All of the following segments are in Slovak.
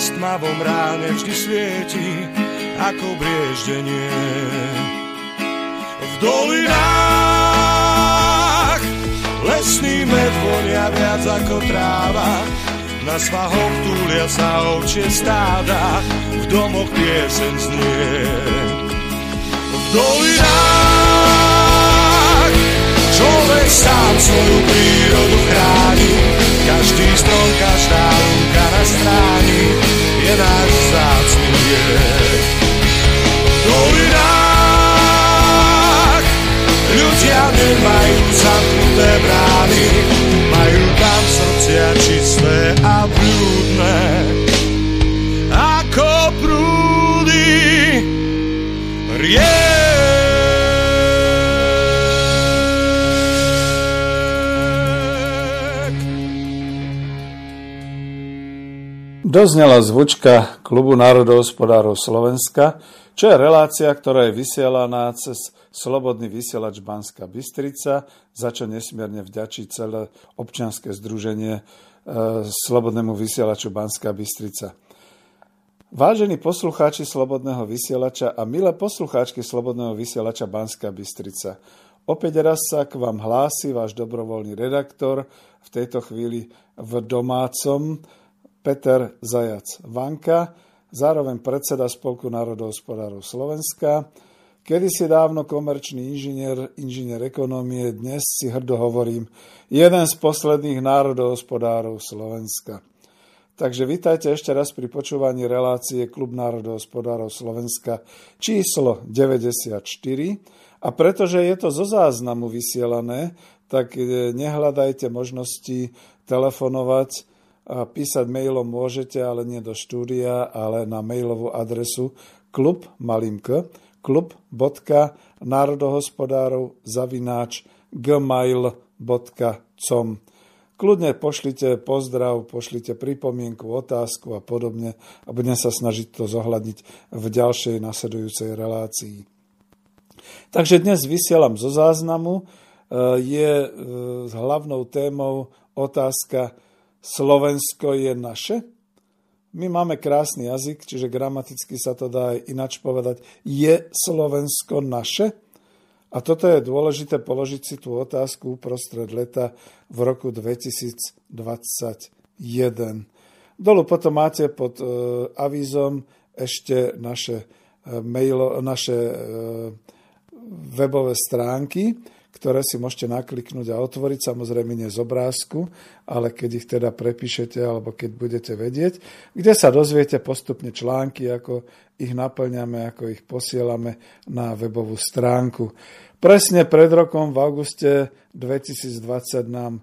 Jeho jas tmavom ráne vždy svieti, ako brieždenie. V dolinách lesný med vonia viac ako tráva. Na svahoch túlia sa ovčie stáda, v domoch pieseň znie. V dolinách človek sám svoju prírodu chráni, každý strom, každá lúka na stráni je náš zácný liek. Dolinách ľudia nemajú zamknuté brány, majú tam srdcia čisté a blúdne, ako prúdy riek. Doznela zvučka Klubu národohospodárov Slovenska, čo je relácia, ktorá je vysielaná cez Slobodný vysielač Banska Bystrica, za čo nesmierne vďačí celé občianske združenie e, Slobodnému vysielaču Banska Bystrica. Vážení poslucháči Slobodného vysielača a milé poslucháčky Slobodného vysielača Banska Bystrica, opäť raz sa k vám hlási váš dobrovoľný redaktor, v tejto chvíli v domácom, Peter Zajac Vanka, zároveň predseda Spolku národohospodárov Slovenska, kedysi dávno komerčný inžinier, inžinier ekonómie, dnes si hrdo hovorím, jeden z posledných národohospodárov Slovenska. Takže vítajte ešte raz pri počúvaní relácie Klub národohospodárov Slovenska číslo 94. A pretože je to zo záznamu vysielané, tak e, nehľadajte možnosti telefonovať a písať mailom môžete, ale nie do štúdia, ale na mailovú adresu klub malimk klub.národohospodárov zavináč gmail.com Kľudne pošlite pozdrav, pošlite pripomienku, otázku a podobne a budem sa snažiť to zohľadniť v ďalšej nasledujúcej relácii. Takže dnes vysielam zo záznamu. Je s hlavnou témou otázka Slovensko je naše? My máme krásny jazyk, čiže gramaticky sa to dá aj inač povedať. Je Slovensko naše? A toto je dôležité položiť si tú otázku uprostred leta v roku 2021. Dolu potom máte pod e, avízom ešte naše, e, mailo, naše e, webové stránky, ktoré si môžete nakliknúť a otvoriť, samozrejme nie z obrázku, ale keď ich teda prepíšete alebo keď budete vedieť, kde sa dozviete postupne články, ako ich naplňame, ako ich posielame na webovú stránku. Presne pred rokom v auguste 2020 nám e,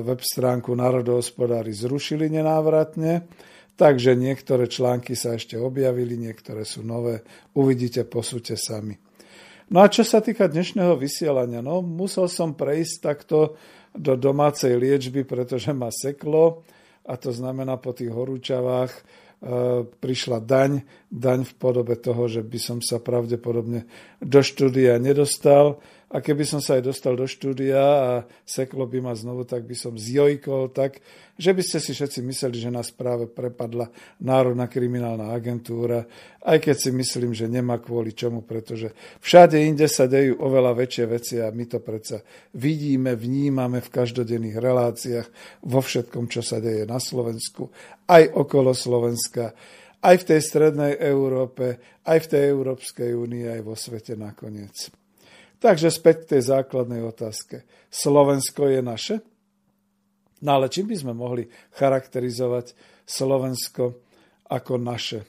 web stránku Národohospodári zrušili nenávratne, Takže niektoré články sa ešte objavili, niektoré sú nové. Uvidíte, posúďte sami. No a čo sa týka dnešného vysielania, no musel som prejsť takto do domácej liečby, pretože ma seklo a to znamená po tých horúčavách e, prišla daň, daň v podobe toho, že by som sa pravdepodobne do štúdia nedostal a keby som sa aj dostal do štúdia a seklo by ma znovu, tak by som zjojkol tak, že by ste si všetci mysleli, že nás práve prepadla Národná kriminálna agentúra, aj keď si myslím, že nemá kvôli čomu, pretože všade inde sa dejú oveľa väčšie veci a my to predsa vidíme, vnímame v každodenných reláciách, vo všetkom, čo sa deje na Slovensku, aj okolo Slovenska, aj v tej strednej Európe, aj v tej Európskej únii, aj vo svete nakoniec. Takže späť k tej základnej otázke. Slovensko je naše? No ale čím by sme mohli charakterizovať Slovensko ako naše?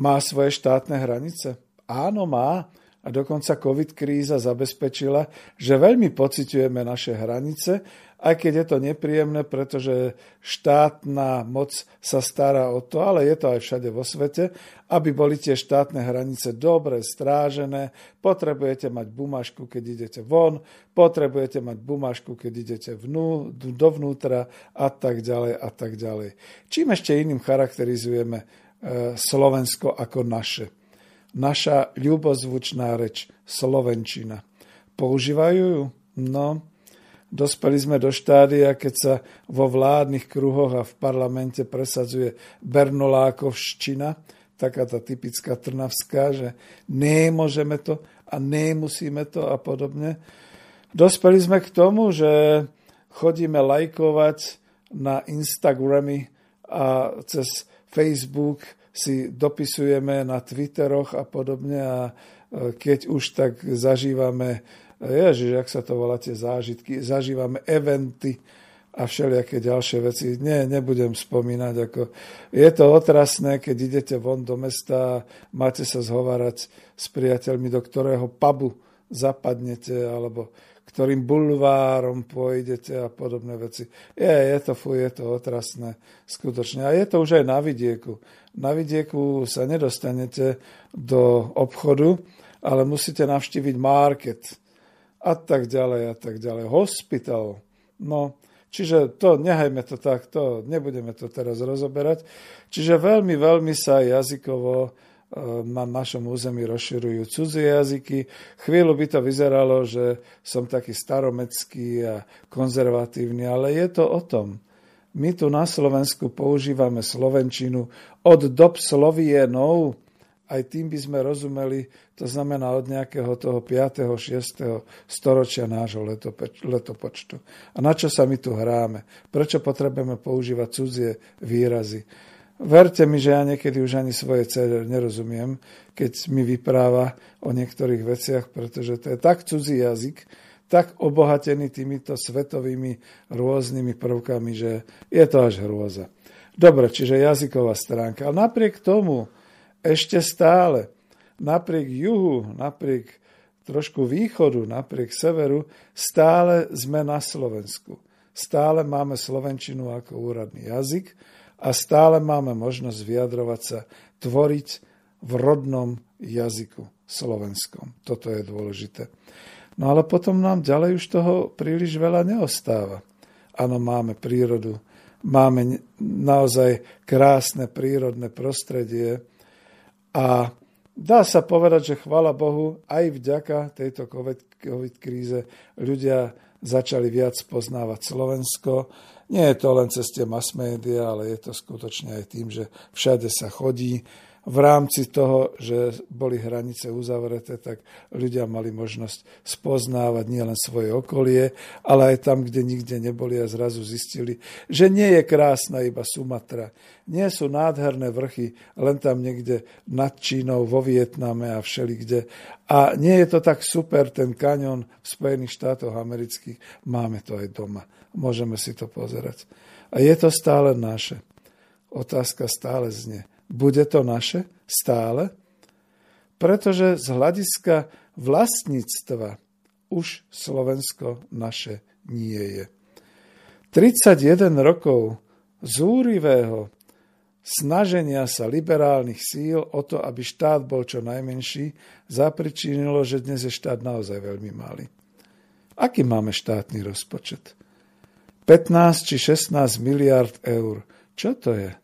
Má svoje štátne hranice? Áno, má. A dokonca COVID kríza zabezpečila, že veľmi pociťujeme naše hranice aj keď je to nepríjemné, pretože štátna moc sa stará o to, ale je to aj všade vo svete, aby boli tie štátne hranice dobre strážené. Potrebujete mať bumášku, keď idete von, potrebujete mať bumášku, keď idete vnú, dovnútra a tak ďalej a tak ďalej. Čím ešte iným charakterizujeme e, Slovensko ako naše? Naša ľubozvučná reč, slovenčina. Používajú ju? No, Dospeli sme do štádia, keď sa vo vládnych kruhoch a v parlamente presadzuje Bernolákovština, taká tá typická trnavská, že nemôžeme to a nemusíme to a podobne. Dospeli sme k tomu, že chodíme lajkovať na Instagramy a cez Facebook si dopisujeme na Twitteroch a podobne a e, keď už tak zažívame Ježiš, jak sa to volá, tie zážitky, zažívame eventy a všelijaké ďalšie veci. Nie, nebudem spomínať. Ako... Je to otrasné, keď idete von do mesta a máte sa zhovárať s priateľmi, do ktorého pubu zapadnete, alebo ktorým bulvárom pôjdete a podobné veci. Je, je to fuj, je to otrasné, skutočne. A je to už aj na vidieku. Na vidieku sa nedostanete do obchodu, ale musíte navštíviť market a tak ďalej a tak ďalej. Hospital. No, čiže to, nehajme to tak, to, nebudeme to teraz rozoberať. Čiže veľmi, veľmi sa jazykovo e, na našom území rozširujú cudzie jazyky. Chvíľu by to vyzeralo, že som taký staromecký a konzervatívny, ale je to o tom. My tu na Slovensku používame slovenčinu od dob slovienov, aj tým by sme rozumeli, to znamená od nejakého toho 5. 6. storočia nášho letopočtu. A na čo sa my tu hráme? Prečo potrebujeme používať cudzie výrazy? Verte mi, že ja niekedy už ani svoje cere nerozumiem, keď mi vypráva o niektorých veciach, pretože to je tak cudzí jazyk, tak obohatený týmito svetovými rôznymi prvkami, že je to až hrôza. Dobre, čiže jazyková stránka. Ale napriek tomu, ešte stále napriek juhu, napriek trošku východu, napriek severu, stále sme na Slovensku. Stále máme slovenčinu ako úradný jazyk a stále máme možnosť vyjadrovať sa, tvoriť v rodnom jazyku slovenskom. Toto je dôležité. No ale potom nám ďalej už toho príliš veľa neostáva. Áno, máme prírodu, máme naozaj krásne prírodné prostredie, a dá sa povedať, že chvala Bohu, aj vďaka tejto COVID kríze ľudia začali viac poznávať Slovensko. Nie je to len cez tie mass media, ale je to skutočne aj tým, že všade sa chodí, v rámci toho, že boli hranice uzavreté, tak ľudia mali možnosť spoznávať nielen svoje okolie, ale aj tam, kde nikde neboli a zrazu zistili, že nie je krásna iba Sumatra. Nie sú nádherné vrchy len tam niekde nad Čínou, vo Vietname a všelikde. A nie je to tak super, ten kanion v Spojených štátoch amerických. Máme to aj doma. Môžeme si to pozerať. A je to stále naše. Otázka stále znie bude to naše stále? Pretože z hľadiska vlastníctva už Slovensko naše nie je. 31 rokov zúrivého snaženia sa liberálnych síl o to, aby štát bol čo najmenší, zapričinilo, že dnes je štát naozaj veľmi malý. Aký máme štátny rozpočet? 15 či 16 miliard eur. Čo to je?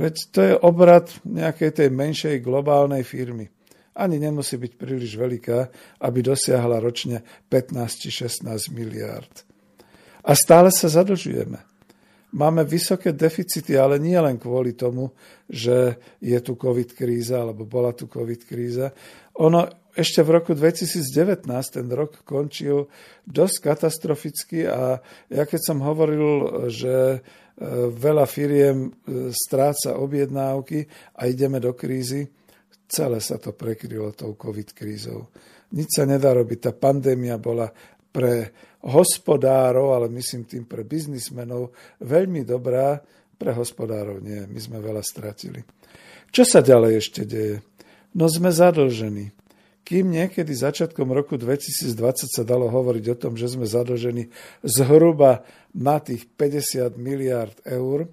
Veď to je obrad nejakej tej menšej globálnej firmy. Ani nemusí byť príliš veľká, aby dosiahla ročne 15 či 16 miliard. A stále sa zadlžujeme máme vysoké deficity, ale nie len kvôli tomu, že je tu COVID kríza, alebo bola tu COVID kríza. Ono ešte v roku 2019 ten rok končil dosť katastroficky a ja keď som hovoril, že veľa firiem e, stráca objednávky a ideme do krízy, celé sa to prekrylo tou COVID krízou. Nič sa nedá robiť. Tá pandémia bola pre hospodárov, ale myslím tým pre biznismenov, veľmi dobrá, pre hospodárov nie. My sme veľa stratili. Čo sa ďalej ešte deje? No sme zadlžení. Kým niekedy začiatkom roku 2020 sa dalo hovoriť o tom, že sme zadlžení zhruba na tých 50 miliard eur,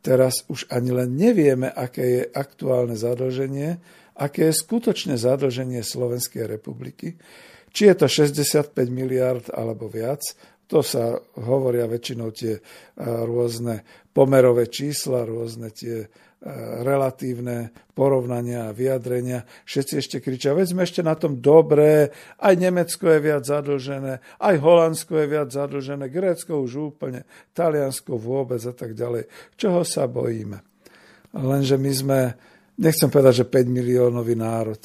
teraz už ani len nevieme, aké je aktuálne zadlženie, aké je skutočné zadlženie Slovenskej republiky. Či je to 65 miliard alebo viac, to sa hovoria väčšinou tie e, rôzne pomerové čísla, rôzne tie relatívne porovnania a vyjadrenia. Všetci ešte kričia, veď sme ešte na tom dobré, aj Nemecko je viac zadlžené, aj Holandsko je viac zadlžené, Grécko už úplne, Taliansko vôbec a tak ďalej. Čoho sa bojíme? Lenže my sme, nechcem povedať, že 5 miliónový národ.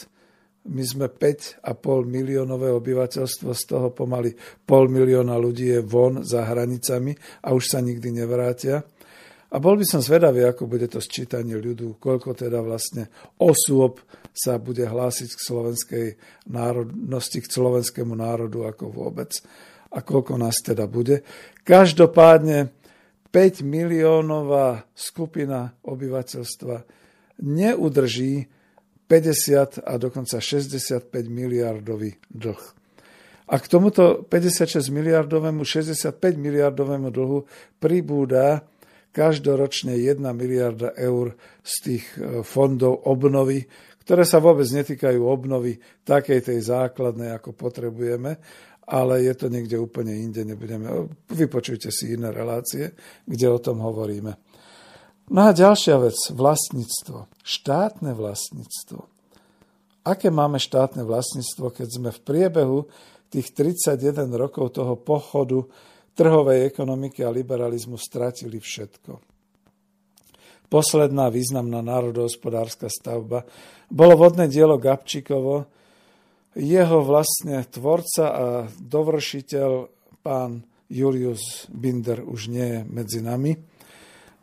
My sme 5,5 miliónové obyvateľstvo, z toho pomaly pol milióna ľudí je von za hranicami a už sa nikdy nevrátia. A bol by som zvedavý, ako bude to sčítanie ľudu, koľko teda vlastne osôb sa bude hlásiť k slovenskej národnosti, k slovenskému národu ako vôbec a koľko nás teda bude. Každopádne 5 miliónová skupina obyvateľstva neudrží 50 a dokonca 65 miliardový dlh. A k tomuto 56 miliardovému, 65 miliardovému dlhu pribúda každoročne 1 miliarda eur z tých e, fondov obnovy, ktoré sa vôbec netýkajú obnovy takej tej základnej, ako potrebujeme, ale je to niekde úplne inde. Nebudeme, vypočujte si iné relácie, kde o tom hovoríme. No a ďalšia vec, vlastníctvo. Štátne vlastníctvo. Aké máme štátne vlastníctvo, keď sme v priebehu tých 31 rokov toho pochodu trhovej ekonomiky a liberalizmu stratili všetko. Posledná významná národohospodárska stavba bolo vodné dielo Gabčíkovo. Jeho vlastne tvorca a dovršiteľ pán Julius Binder už nie je medzi nami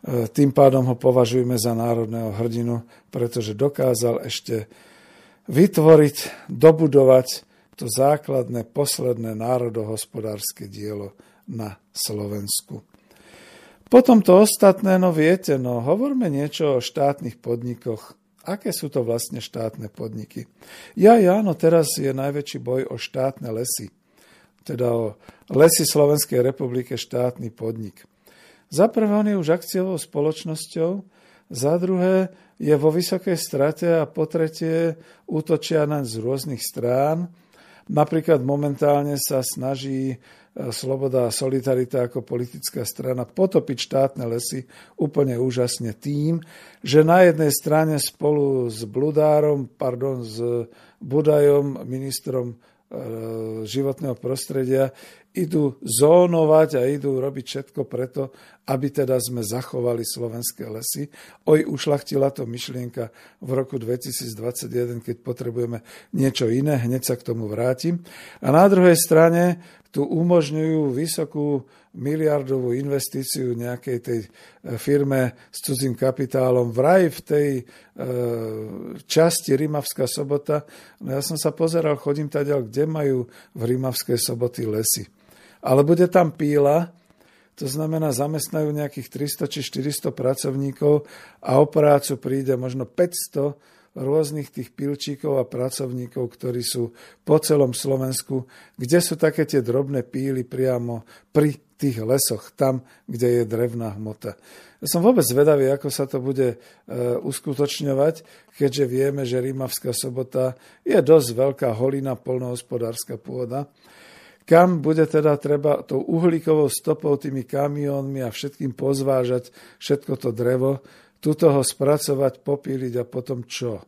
E, tým pádom ho považujeme za národného hrdinu, pretože dokázal ešte vytvoriť, dobudovať to základné, posledné národohospodárske dielo na Slovensku. Potom to ostatné, no viete, no hovorme niečo o štátnych podnikoch. Aké sú to vlastne štátne podniky? Ja, ja, no teraz je najväčší boj o štátne lesy. Teda o lesy Slovenskej republike štátny podnik. Za prvé, on je už akciovou spoločnosťou, za druhé, je vo vysokej strate a po tretie, útočia naň z rôznych strán. Napríklad momentálne sa snaží Sloboda a Solidarita ako politická strana potopiť štátne lesy úplne úžasne tým, že na jednej strane spolu s Bludárom, pardon, s Budajom, ministrom E, životného prostredia idú zónovať a idú robiť všetko preto, aby teda sme zachovali slovenské lesy. Oj, ušlachtila to myšlienka v roku 2021, keď potrebujeme niečo iné, hneď sa k tomu vrátim. A na druhej strane tu umožňujú vysokú miliardovú investíciu nejakej tej e, firme s cudzím kapitálom. Vraj v tej e, časti Rimavská sobota, no ja som sa pozeral, chodím ďal, kde majú v Rimavskej soboty lesy. Ale bude tam píla, to znamená, zamestnajú nejakých 300 či 400 pracovníkov a o prácu príde možno 500 rôznych tých pilčíkov a pracovníkov, ktorí sú po celom Slovensku, kde sú také tie drobné píly priamo pri tých lesoch, tam, kde je drevná hmota. Ja som vôbec zvedavý, ako sa to bude e, uskutočňovať, keďže vieme, že Rímavská sobota je dosť veľká holina polnohospodárska pôda, kam bude teda treba tou uhlíkovou stopou, tými kamiónmi a všetkým pozvážať všetko to drevo, tuto ho spracovať, popíliť a potom čo?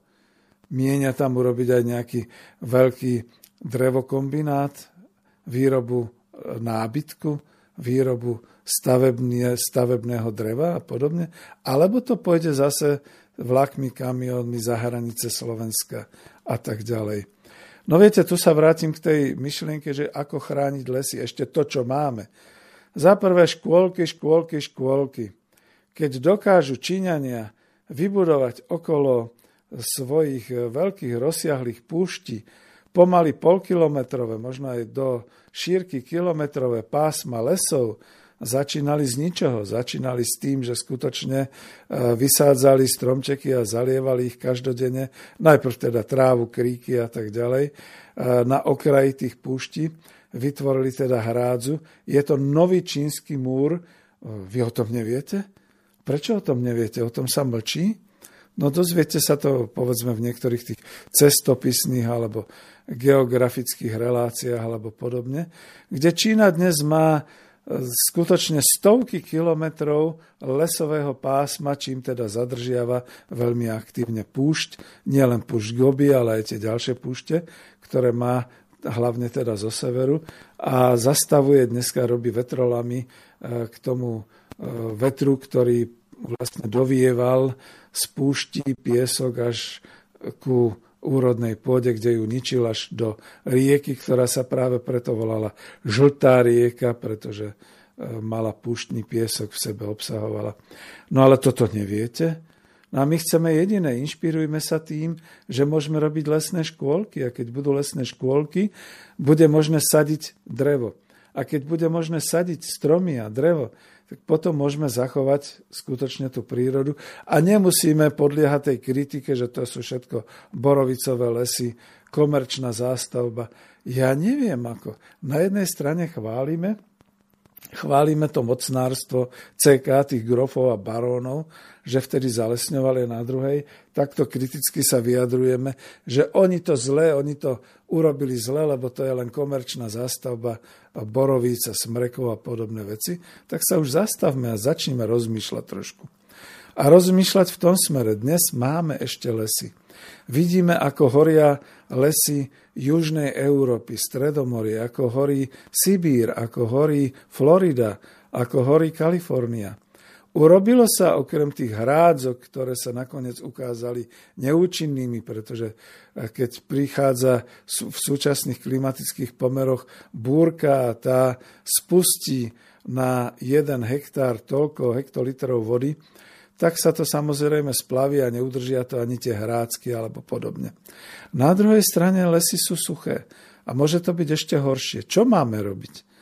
Mienia tam urobiť aj nejaký veľký drevokombinát, výrobu nábytku, výrobu stavebnie, stavebného dreva a podobne, alebo to pôjde zase vlakmi, kamionmi za hranice Slovenska a tak ďalej. No viete, tu sa vrátim k tej myšlienke, že ako chrániť lesy, ešte to, čo máme. Za prvé škôlky, škôlky, škôlky. Keď dokážu Číňania vybudovať okolo svojich veľkých rozsiahlých púští pomaly polkilometrové, možno aj do šírky kilometrové pásma lesov, začínali z ničoho. Začínali s tým, že skutočne e, vysádzali stromčeky a zalievali ich každodenne, najprv teda trávu, kríky a tak ďalej, e, na okraji tých púští. Vytvorili teda hrádzu. Je to nový čínsky múr. E, vy o tom neviete? Prečo o tom neviete? O tom sa mlčí? No dozviete sa to, povedzme, v niektorých tých cestopisných alebo geografických reláciách alebo podobne, kde Čína dnes má skutočne stovky kilometrov lesového pásma, čím teda zadržiava veľmi aktívne púšť, nielen púšť Gobi, ale aj tie ďalšie púšte, ktoré má hlavne teda zo severu a zastavuje, dneska robí vetrolami e, k tomu e, vetru, ktorý vlastne dovieval z púšti piesok až ku úrodnej pôde, kde ju ničil až do rieky, ktorá sa práve preto volala žltá rieka, pretože e, mala púštny piesok v sebe obsahovala. No ale toto neviete. No a my chceme jediné, inšpirujme sa tým, že môžeme robiť lesné škôlky a keď budú lesné škôlky, bude možné sadiť drevo. A keď bude možné sadiť stromy a drevo, tak potom môžeme zachovať skutočne tú prírodu a nemusíme podliehať tej kritike, že to sú všetko borovicové lesy, komerčná zástavba. Ja neviem ako. Na jednej strane chválime, chválime to mocnárstvo CK, tých grofov a barónov, že vtedy zalesňovali na druhej, takto kriticky sa vyjadrujeme, že oni to zle, oni to urobili zle, lebo to je len komerčná zástavba borovíca, smrekov a podobné veci, tak sa už zastavme a začneme rozmýšľať trošku. A rozmýšľať v tom smere. Dnes máme ešte lesy. Vidíme, ako horia lesy južnej Európy, Stredomorie, ako horí Sibír, ako horí Florida, ako horí Kalifornia. Urobilo sa okrem tých hrádzok, ktoré sa nakoniec ukázali neúčinnými, pretože eh, keď prichádza v súčasných klimatických pomeroch búrka tá spustí na jeden hektár toľko hektolitrov vody, tak sa to samozrejme splaví a neudržia to ani tie hrácky alebo podobne. Na druhej strane lesy sú suché a môže to byť ešte horšie. Čo máme robiť?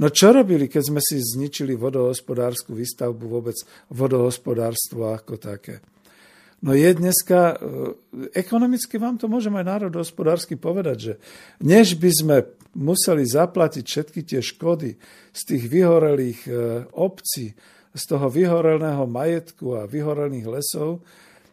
No čo robili, keď sme si zničili vodohospodárskú výstavbu, vôbec vodohospodárstvo ako také? No je dneska, e, ekonomicky vám to môžem aj národohospodársky povedať, že než by sme museli zaplatiť všetky tie škody z tých vyhorelých e, obcí, z toho vyhorelného majetku a vyhorených lesov,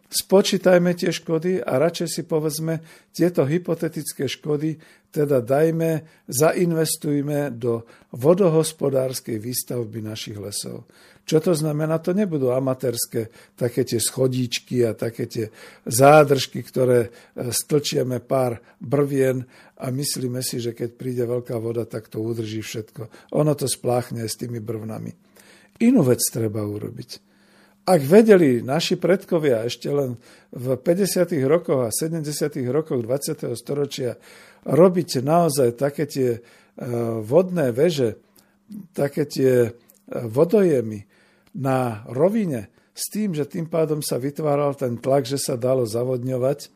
spočítajme tie škody a radšej si povedzme tieto hypotetické škody, teda dajme, zainvestujme do vodohospodárskej výstavby našich lesov. Čo to znamená? To nebudú amatérske také tie schodíčky a také tie zádržky, ktoré e, stlčieme pár brvien a myslíme si, že keď príde veľká voda, tak to udrží všetko. Ono to spláchne s tými brvnami. Inú vec treba urobiť ak vedeli naši predkovia ešte len v 50. rokoch a 70. rokoch 20. storočia robiť naozaj také tie e, vodné veže, také tie e, vodojemy na rovine, s tým, že tým pádom sa vytváral ten tlak, že sa dalo zavodňovať e,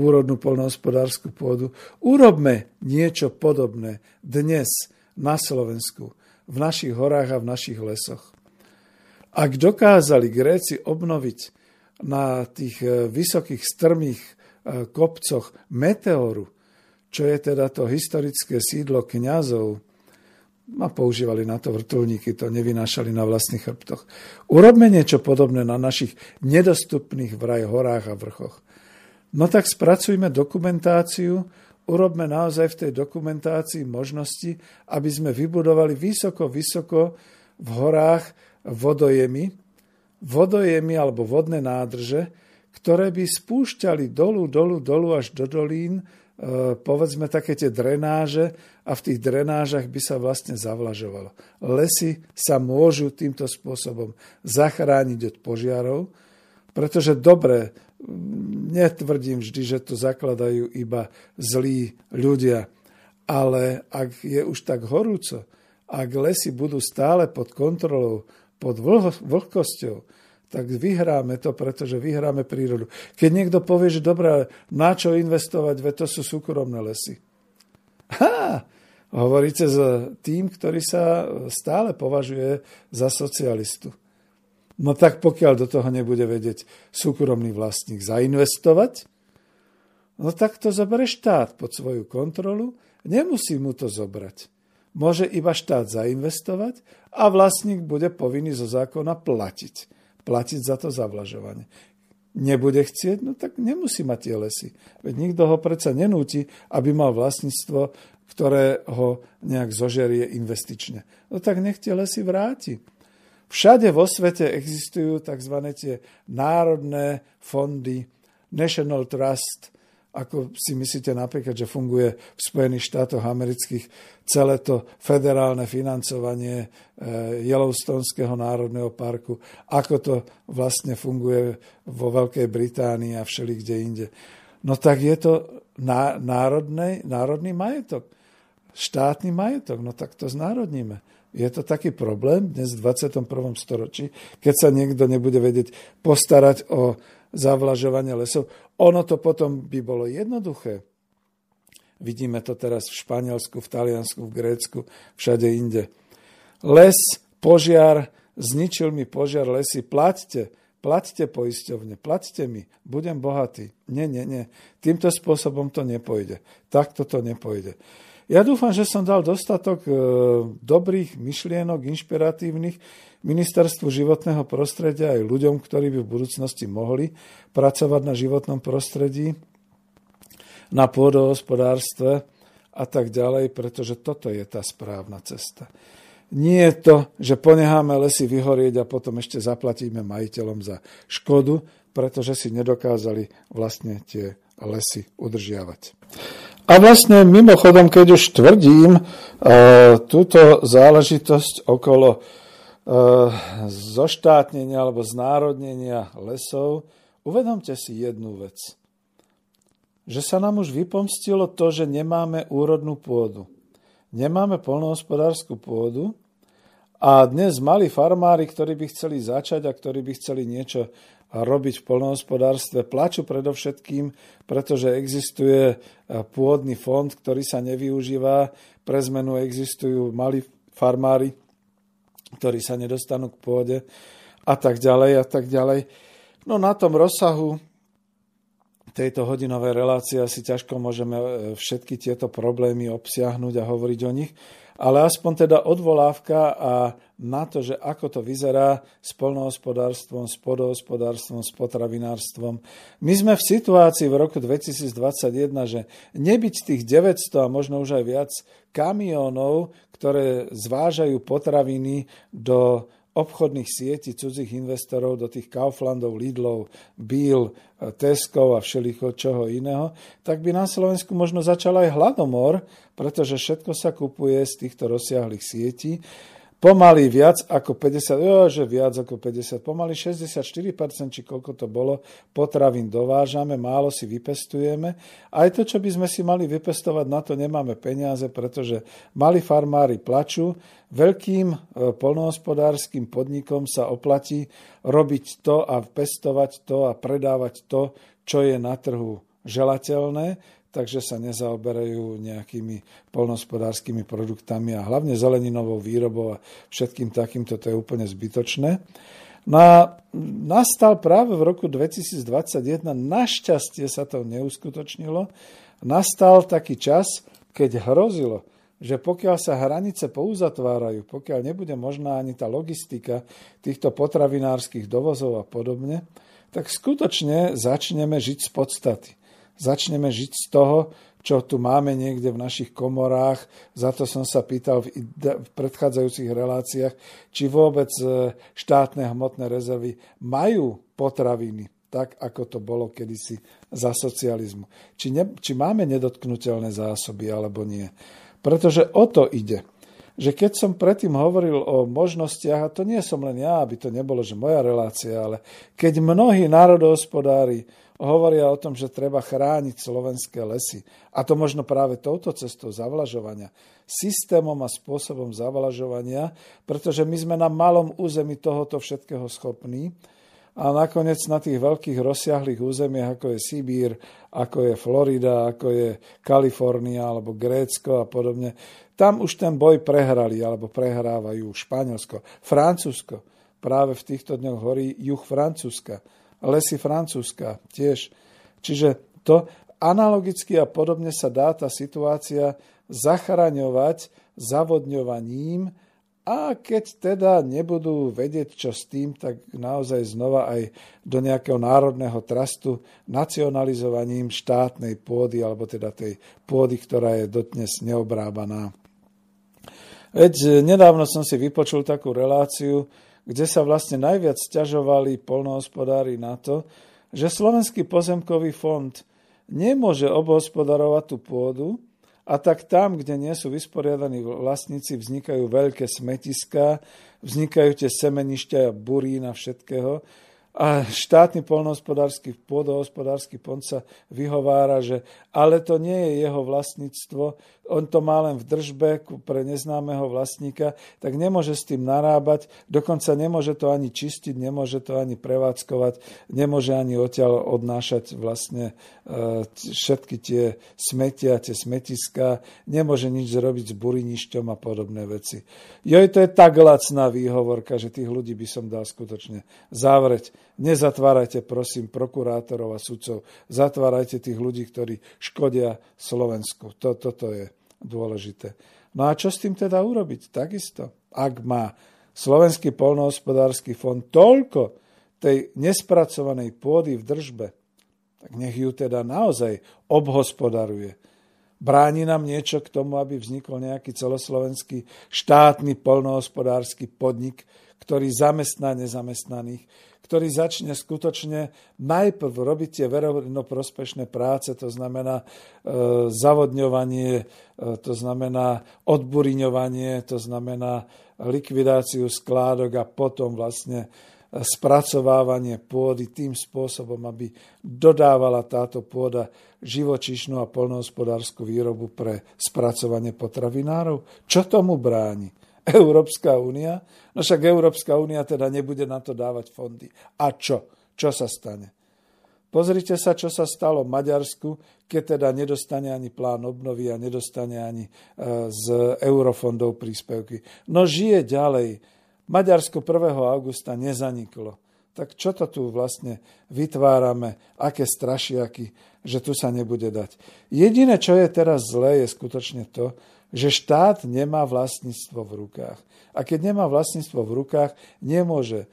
úrodnú polnohospodárskú pôdu. Urobme niečo podobné dnes na Slovensku, v našich horách a v našich lesoch. Ak dokázali Gréci obnoviť na tých e, vysokých strmých e, kopcoch meteoru, čo je teda to historické sídlo kňazov, a používali na to vrtulníky, to nevynášali na vlastných chrbtoch. Urobme niečo podobné na našich nedostupných vraj horách a vrchoch. No tak spracujme dokumentáciu, urobme naozaj v tej dokumentácii možnosti, aby sme vybudovali vysoko, vysoko v horách vodojemy, vodojemy alebo vodné nádrže, ktoré by spúšťali dolu, dolu, dolu až do dolín E, povedzme také tie drenáže a v tých drenážach by sa vlastne zavlažovalo. Lesy sa môžu týmto spôsobom zachrániť od požiarov, pretože dobre, netvrdím vždy, že to zakladajú iba zlí ľudia, ale ak je už tak horúco, ak lesy budú stále pod kontrolou, pod vlhkosťou, tak vyhráme to, pretože vyhráme prírodu. Keď niekto povie, že dobré, na čo investovať, veď to sú súkromné lesy. Ha! Hovoríte s tým, ktorý sa stále považuje za socialistu. No tak pokiaľ do toho nebude vedieť súkromný vlastník zainvestovať, no tak to zoberie štát pod svoju kontrolu, nemusí mu to zobrať. Môže iba štát zainvestovať a vlastník bude povinný zo zákona platiť platiť za to zavlažovanie. Nebude chcieť, no tak nemusí mať tie lesy. Veď nikto ho predsa nenúti, aby mal vlastníctvo, ktoré ho nejak zožerie investične. No tak nech tie lesy vráti. Všade vo svete existujú tzv. tie národné fondy, National Trust, ako si myslíte napríklad, že funguje v Spojených štátoch amerických celé to federálne financovanie eh, Yellowstoneského národného parku, ako to vlastne funguje vo Veľkej Británii a všeli kde inde. No tak je to národný, národný majetok, štátny majetok, no tak to znárodníme. Je to taký problém dnes v 21. storočí, keď sa niekto nebude vedieť postarať o zavlažovanie lesov. Ono to potom by bolo jednoduché. Vidíme to teraz v Španielsku, v Taliansku, v Grécku, všade inde. Les, požiar, zničil mi požiar lesy, plaťte, plaťte poisťovne, plaťte mi, budem bohatý. Nie, nie, nie. Týmto spôsobom to nepojde. Takto to nepojde. Ja dúfam, že som dal dostatok e, dobrých myšlienok, inšpiratívnych ministerstvu životného prostredia aj ľuďom, ktorí by v budúcnosti mohli pracovať na životnom prostredí, na pôdohospodárstve a tak ďalej, pretože toto je tá správna cesta. Nie je to, že ponecháme lesy vyhorieť a potom ešte zaplatíme majiteľom za škodu, pretože si nedokázali vlastne tie lesy udržiavať. A vlastne mimochodom, keď už tvrdím e, túto záležitosť okolo e, zoštátnenia alebo znárodnenia lesov, uvedomte si jednu vec. Že sa nám už vypomstilo to, že nemáme úrodnú pôdu. Nemáme polnohospodárskú pôdu a dnes mali farmári, ktorí by chceli začať a ktorí by chceli niečo robiť v polnohospodárstve. Plaču predovšetkým, pretože existuje e, pôdny fond, ktorý sa nevyužíva. Pre zmenu existujú malí farmári, ktorí sa nedostanú k pôde a tak ďalej a tak ďalej. No na tom rozsahu tejto hodinovej relácie asi ťažko môžeme e, všetky tieto problémy obsiahnuť a hovoriť o nich ale aspoň teda odvolávka a na to, že ako to vyzerá s polnohospodárstvom, s podohospodárstvom, s potravinárstvom. My sme v situácii v roku 2021, že nebyť tých 900 a možno už aj viac kamionov, ktoré zvážajú potraviny do obchodných sietí cudzích investorov do tých Kauflandov, Lidlov, Bill, Tesco a všeliko čoho iného, tak by na Slovensku možno začal aj hladomor, pretože všetko sa kupuje z týchto rozsiahlých sietí pomaly viac ako 50, jo, že viac ako 50, pomaly 64%, či koľko to bolo, potravín dovážame, málo si vypestujeme. Aj to, čo by sme si mali vypestovať, na to nemáme peniaze, pretože mali farmári plačú, veľkým e, polnohospodárským podnikom sa oplatí robiť to a pestovať to a predávať to, čo je na trhu želateľné, takže sa nezaoberajú nejakými polnospodárskymi produktami a hlavne zeleninovou výrobou a všetkým takýmto, to je úplne zbytočné. No nastal práve v roku 2021, našťastie sa to neuskutočnilo, nastal taký čas, keď hrozilo, že pokiaľ sa hranice pouzatvárajú, pokiaľ nebude možná ani tá logistika týchto potravinárskych dovozov a podobne, tak skutočne začneme žiť z podstaty. Začneme žiť z toho, čo tu máme niekde v našich komorách. Za to som sa pýtal v, v predchádzajúcich reláciách, či vôbec e, štátne hmotné rezervy majú potraviny, tak ako to bolo kedysi za socializmu. Či, ne, či máme nedotknutelné zásoby alebo nie. Pretože o to ide. Že keď som predtým hovoril o možnostiach, a to nie som len ja, aby to nebolo, že moja relácia, ale keď mnohí národohospodári hovoria o tom, že treba chrániť slovenské lesy. A to možno práve touto cestou zavlažovania, systémom a spôsobom zavlažovania, pretože my sme na malom území tohoto všetkého schopní. A nakoniec na tých veľkých rozsiahlých územiach, ako je Sibír, ako je Florida, ako je Kalifornia alebo Grécko a podobne, tam už ten boj prehrali alebo prehrávajú Španielsko, Francúzsko. Práve v týchto dňoch horí juh Francúzska lesy Francúzska tiež. Čiže to analogicky a podobne sa dá tá situácia zachraňovať zavodňovaním a keď teda nebudú vedieť, čo s tým, tak naozaj znova aj do nejakého národného trastu nacionalizovaním štátnej pôdy, alebo teda tej pôdy, ktorá je dotnes neobrábaná. Veď nedávno som si vypočul takú reláciu, kde sa vlastne najviac stiažovali polnohospodári na to, že Slovenský pozemkový fond nemôže obhospodarovať tú pôdu a tak tam, kde nie sú vysporiadaní vlastníci, vznikajú veľké smetiská, vznikajú tie semenišťa, burín a všetkého. A štátny polnohospodársky, pôdohospodársky fond sa vyhovára, že ale to nie je jeho vlastníctvo, on to má len v držbe pre neznámeho vlastníka, tak nemôže s tým narábať, dokonca nemôže to ani čistiť, nemôže to ani prevádzkovať, nemôže ani odtiaľ odnášať vlastne e, všetky tie smetia, tie smetiská, nemôže nič zrobiť s burinišťom a podobné veci. Joj, to je tak lacná výhovorka, že tých ľudí by som dal skutočne zavrieť. Nezatvárajte, prosím, prokurátorov a sudcov. Zatvárajte tých ľudí, ktorí škodia Slovensku. To, toto je dôležité. No a čo s tým teda urobiť? Takisto, ak má Slovenský polnohospodársky fond toľko tej nespracovanej pôdy v držbe, tak nech ju teda naozaj obhospodaruje. Bráni nám niečo k tomu, aby vznikol nejaký celoslovenský štátny polnohospodársky podnik, ktorý zamestná nezamestnaných, ktorý začne skutočne najprv robiť tie verejnoprospešné práce, to znamená e, zavodňovanie, e, to znamená odburiňovanie, to znamená likvidáciu skládok a potom vlastne spracovávanie pôdy tým spôsobom, aby dodávala táto pôda živočišnú a polnohospodárskú výrobu pre spracovanie potravinárov. Čo tomu bráni? Európska únia. No však Európska únia teda nebude na to dávať fondy. A čo? Čo sa stane? Pozrite sa, čo sa stalo Maďarsku, keď teda nedostane ani plán obnovy a nedostane ani e, z eurofondov príspevky. No žije ďalej. Maďarsko 1. augusta nezaniklo. Tak čo to tu vlastne vytvárame, aké strašiaky, že tu sa nebude dať. Jediné, čo je teraz zlé, je skutočne to, že štát nemá vlastníctvo v rukách. A keď nemá vlastníctvo v rukách, nemôže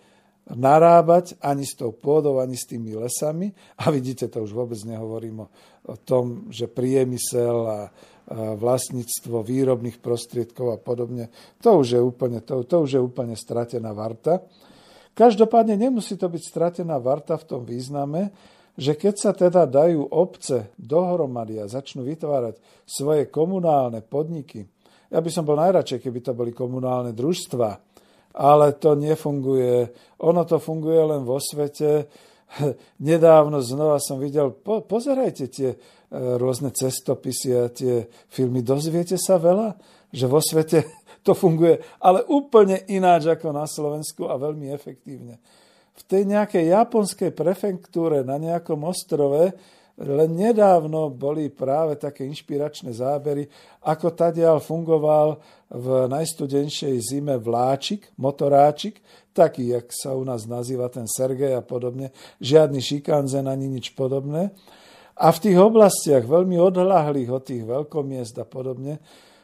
narábať ani s tou pôdou, ani s tými lesami. A vidíte, to už vôbec nehovorím o, o tom, že priemysel a, vlastníctvo výrobných prostriedkov a podobne, to už je úplne, to, to už je úplne stratená varta. Každopádne nemusí to byť stratená varta v tom význame, že keď sa teda dajú obce dohromady a začnú vytvárať svoje komunálne podniky, ja by som bol najradšej, keby to boli komunálne družstva, ale to nefunguje. Ono to funguje len vo svete. Nedávno znova som videl, po, pozerajte tie e, rôzne cestopisy a tie filmy, dozviete sa veľa, že vo svete to funguje, ale úplne ináč ako na Slovensku a veľmi efektívne v tej nejakej japonskej prefektúre na nejakom ostrove len nedávno boli práve také inšpiračné zábery, ako tadiaľ fungoval v najstudenšej zime vláčik, motoráčik, taký, jak sa u nás nazýva ten Sergej a podobne, žiadny šikanzen ani nič podobné. A v tých oblastiach veľmi odhlahlých od tých veľkomiest a podobne,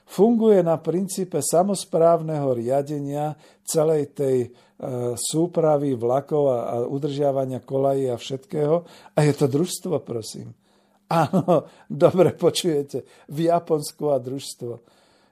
funguje na princípe samozprávneho riadenia celej tej e, súpravy vlakov a, udržiavania kolají a všetkého. A je to družstvo, prosím. Áno, dobre počujete, v Japonsku a družstvo.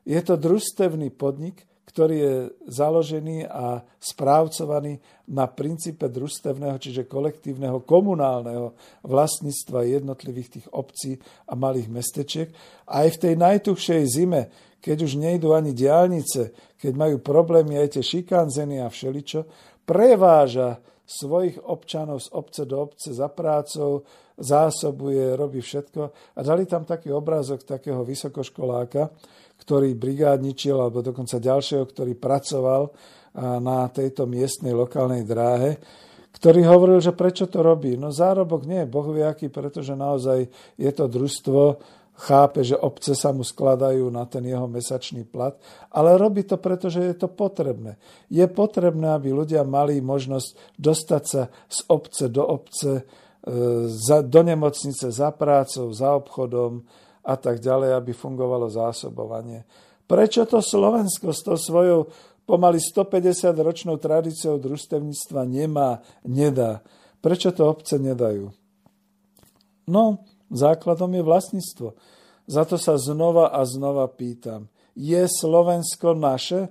Je to družstevný podnik, ktorý je založený a správcovaný na princípe družstevného, čiže kolektívneho komunálneho vlastníctva jednotlivých tých obcí a malých mestečiek. Aj v tej najtuchšej zime, keď už nejdú ani diálnice, keď majú problémy aj tie šikanzeny a všeličo, preváža svojich občanov z obce do obce za prácou, zásobuje, robí všetko. A dali tam taký obrázok takého vysokoškoláka, ktorý brigádničil, alebo dokonca ďalšieho, ktorý pracoval na tejto miestnej lokálnej dráhe, ktorý hovoril, že prečo to robí. No zárobok nie je bohviaký, pretože naozaj je to družstvo, chápe, že obce sa mu skladajú na ten jeho mesačný plat, ale robí to, pretože je to potrebné. Je potrebné, aby ľudia mali možnosť dostať sa z obce do obce, e, do nemocnice za prácou, za obchodom, a tak ďalej, aby fungovalo zásobovanie. Prečo to Slovensko s tou svojou pomaly 150-ročnou tradíciou družstevníctva nemá, nedá? Prečo to obce nedajú? No, základom je vlastníctvo. Za to sa znova a znova pýtam. Je Slovensko naše?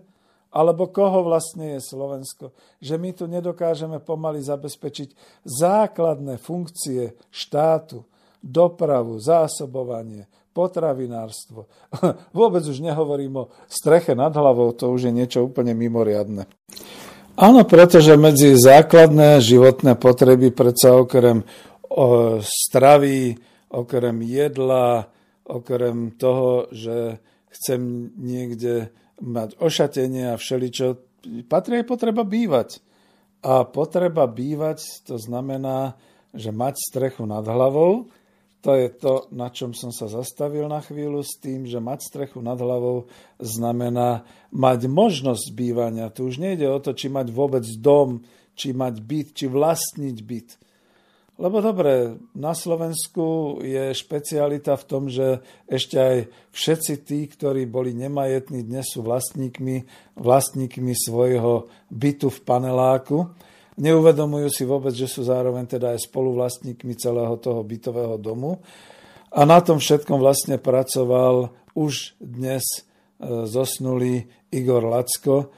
Alebo koho vlastne je Slovensko? Že my tu nedokážeme pomaly zabezpečiť základné funkcie štátu, dopravu, zásobovanie, potravinárstvo. Vôbec už nehovorím o streche nad hlavou, to už je niečo úplne mimoriadne. Áno, pretože medzi základné životné potreby predsa okrem o, stravy, okrem jedla, okrem toho, že chcem niekde mať ošatenie a všeličo, patrí aj potreba bývať. A potreba bývať to znamená, že mať strechu nad hlavou, to je to, na čom som sa zastavil na chvíľu s tým, že mať strechu nad hlavou znamená mať možnosť bývania. Tu už nejde o to, či mať vôbec dom, či mať byt, či vlastniť byt. Lebo dobre, na Slovensku je špecialita v tom, že ešte aj všetci tí, ktorí boli nemajetní, dnes sú vlastníkmi, vlastníkmi svojho bytu v paneláku neuvedomujú si vôbec, že sú zároveň teda aj spoluvlastníkmi celého toho bytového domu. A na tom všetkom vlastne pracoval už dnes e, zosnulý Igor Lacko,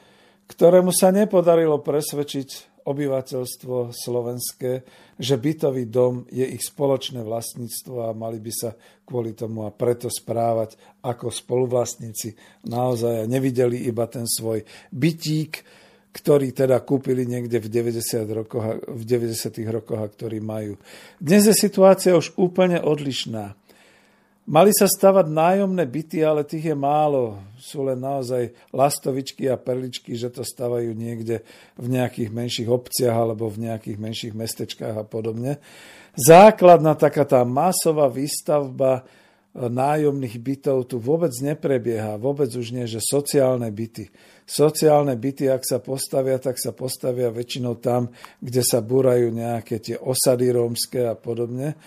ktorému sa nepodarilo presvedčiť obyvateľstvo slovenské, že bytový dom je ich spoločné vlastníctvo a mali by sa kvôli tomu a preto správať ako spoluvlastníci naozaj a nevideli iba ten svoj bytík, ktorí teda kúpili niekde v 90, rokoch, v 90. rokoch a ktorí majú. Dnes je situácia už úplne odlišná. Mali sa stavať nájomné byty, ale tých je málo. Sú len naozaj lastovičky a perličky, že to stavajú niekde v nejakých menších obciach alebo v nejakých menších mestečkách a podobne. Základná taká tá masová výstavba nájomných bytov tu vôbec neprebieha. Vôbec už nie, že sociálne byty sociálne byty, ak sa postavia, tak sa postavia väčšinou tam, kde sa búrajú nejaké tie osady rómske a podobne.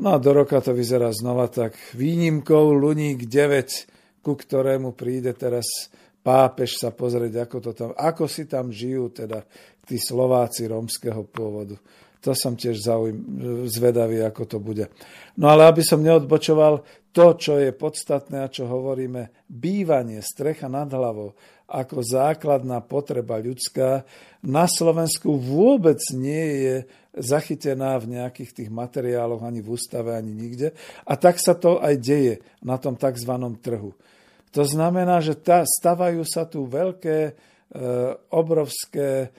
No a do roka to vyzerá znova tak výnimkou Luník 9, ku ktorému príde teraz pápež sa pozrieť, ako, to tam, ako si tam žijú teda tí Slováci rómskeho pôvodu. To som tiež zaujím, zvedavý, ako to bude. No ale aby som neodbočoval, to, čo je podstatné a čo hovoríme, bývanie, strecha nad hlavou, ako základná potreba ľudská, na Slovensku vôbec nie je zachytená v nejakých tých materiáloch, ani v ústave, ani nikde. A tak sa to aj deje na tom tzv. trhu. To znamená, že tá, stavajú sa tu veľké, e, obrovské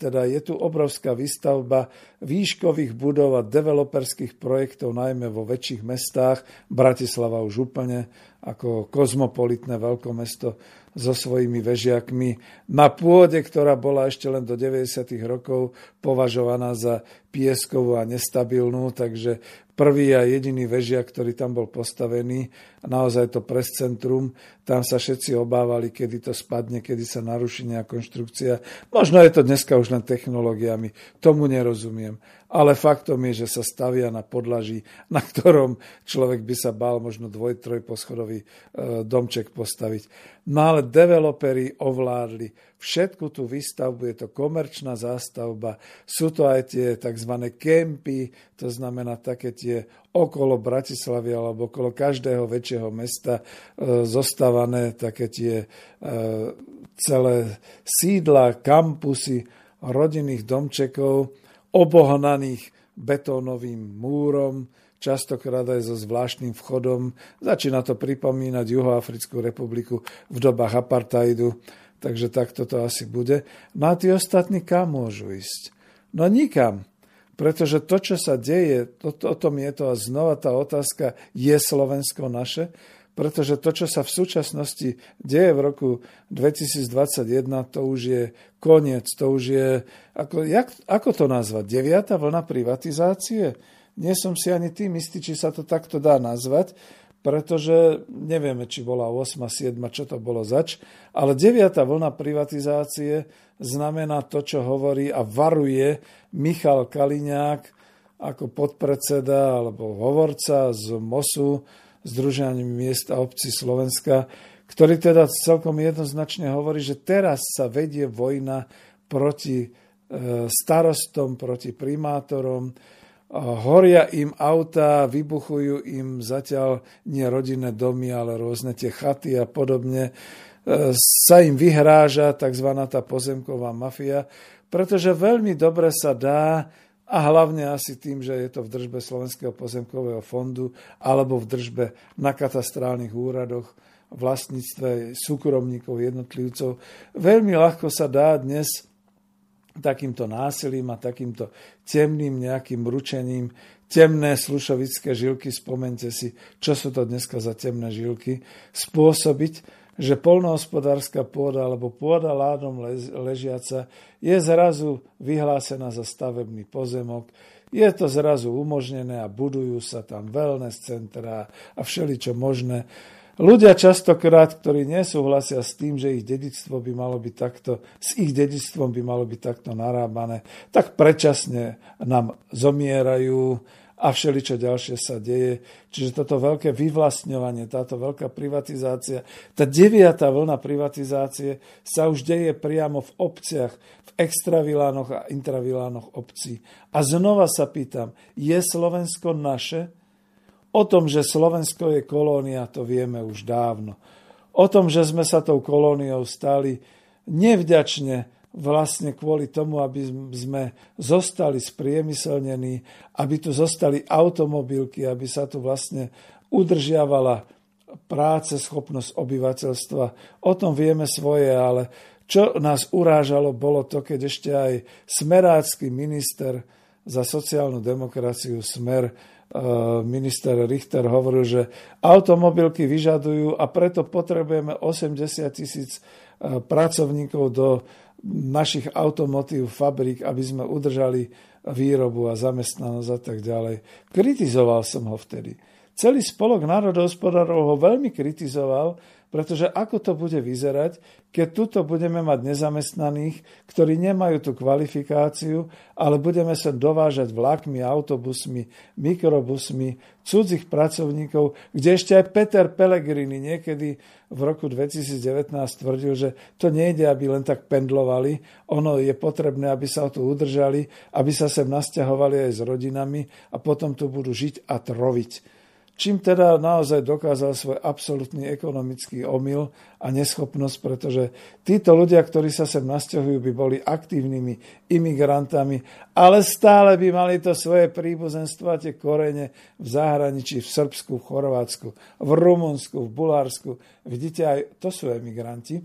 teda je tu obrovská výstavba výškových budov a developerských projektov, najmä vo väčších mestách. Bratislava už úplne ako kozmopolitné veľkomesto so svojimi vežiakmi na pôde, ktorá bola ešte len do 90. rokov považovaná za pieskovú a nestabilnú, takže prvý a jediný vežiak, ktorý tam bol postavený, naozaj to pres centrum, tam sa všetci obávali, kedy to spadne, kedy sa naruší nejaká konštrukcia. Možno je to dneska už len technológiami, tomu nerozumiem. Ale faktom je, že sa stavia na podlaží, na ktorom človek by sa bál možno dvoj, troj poschodový e, domček postaviť. No ale developeri ovládli všetku tú výstavbu, je to komerčná zástavba, sú to aj tie tzv. kempy, to znamená také tie okolo Bratislavy alebo okolo každého väčšieho mesta e, zostávané také tie e, celé sídla, kampusy rodinných domčekov, obohnaných betónovým múrom, častokrát aj so zvláštnym vchodom. Začína to pripomínať Juhoafrickú republiku v dobách apartheidu, takže takto to asi bude. No a tí ostatní kam môžu ísť? No nikam. Pretože to, čo sa deje, to, to, o tom je to a znova tá otázka, je Slovensko naše? Pretože to, čo sa v súčasnosti deje v roku 2021, to už je koniec, to už je, ako, jak, ako to nazvať, deviata vlna privatizácie? Nie som si ani tým istý, či sa to takto dá nazvať, pretože nevieme, či bola 8, 7, čo to bolo zač, ale 9. vlna privatizácie znamená to, čo hovorí a varuje Michal Kaliňák ako podpredseda alebo hovorca z MOSu, Združenia miest a obcí Slovenska, ktorý teda celkom jednoznačne hovorí, že teraz sa vedie vojna proti e, starostom, proti primátorom, horia im auta, vybuchujú im zatiaľ nie rodinné domy, ale rôzne tie chaty a podobne. E, sa im vyhráža tzv. tá pozemková mafia, pretože veľmi dobre sa dá a hlavne asi tým, že je to v držbe Slovenského pozemkového fondu alebo v držbe na katastrálnych úradoch, vlastníctve súkromníkov, jednotlivcov. Veľmi ľahko sa dá dnes takýmto násilím a takýmto temným nejakým ručením temné slušovické žilky, spomente si, čo sú to dneska za temné žilky, spôsobiť, že polnohospodárska pôda alebo pôda ládom ležiaca je zrazu vyhlásená za stavebný pozemok, je to zrazu umožnené a budujú sa tam wellness centra a všeličo možné. Ľudia častokrát, ktorí nesúhlasia s tým, že ich dedictvo by malo byť takto, s ich dedictvom by malo byť takto narábané, tak predčasne nám zomierajú a všeličo ďalšie sa deje. Čiže toto veľké vyvlastňovanie, táto veľká privatizácia, tá deviatá vlna privatizácie sa už deje priamo v obciach, v extravilánoch a intravilánoch obcí. A znova sa pýtam, je Slovensko naše? O tom, že Slovensko je kolónia, to vieme už dávno. O tom, že sme sa tou kolóniou stali nevďačne vlastne kvôli tomu, aby sme zostali spriemyselnení, aby tu zostali automobilky, aby sa tu vlastne udržiavala práce, schopnosť obyvateľstva. O tom vieme svoje, ale čo nás urážalo, bolo to, keď ešte aj smerácky minister za sociálnu demokraciu Smer minister Richter hovoril, že automobilky vyžadujú a preto potrebujeme 80 tisíc eh, pracovníkov do našich automotív fabrík, aby sme udržali výrobu a zamestnanosť a tak ďalej. Kritizoval som ho vtedy. Celý spolok národohospodárov ho veľmi kritizoval, pretože ako to bude vyzerať, keď tuto budeme mať nezamestnaných, ktorí nemajú tú kvalifikáciu, ale budeme sa dovážať vlákmi, autobusmi, mikrobusmi, cudzích pracovníkov, kde ešte aj Peter Pellegrini niekedy v roku 2019 tvrdil, že to nejde, aby len tak pendlovali, ono je potrebné, aby sa tu udržali, aby sa sem nasťahovali aj s rodinami a potom tu budú žiť a troviť čím teda naozaj dokázal svoj absolútny ekonomický omyl a neschopnosť, pretože títo ľudia, ktorí sa sem nasťahujú, by boli aktívnymi imigrantami, ale stále by mali to svoje príbuzenstvo a tie korene v zahraničí, v Srbsku, v Chorvátsku, v Rumunsku, v Bulharsku. Vidíte, aj to sú emigranti.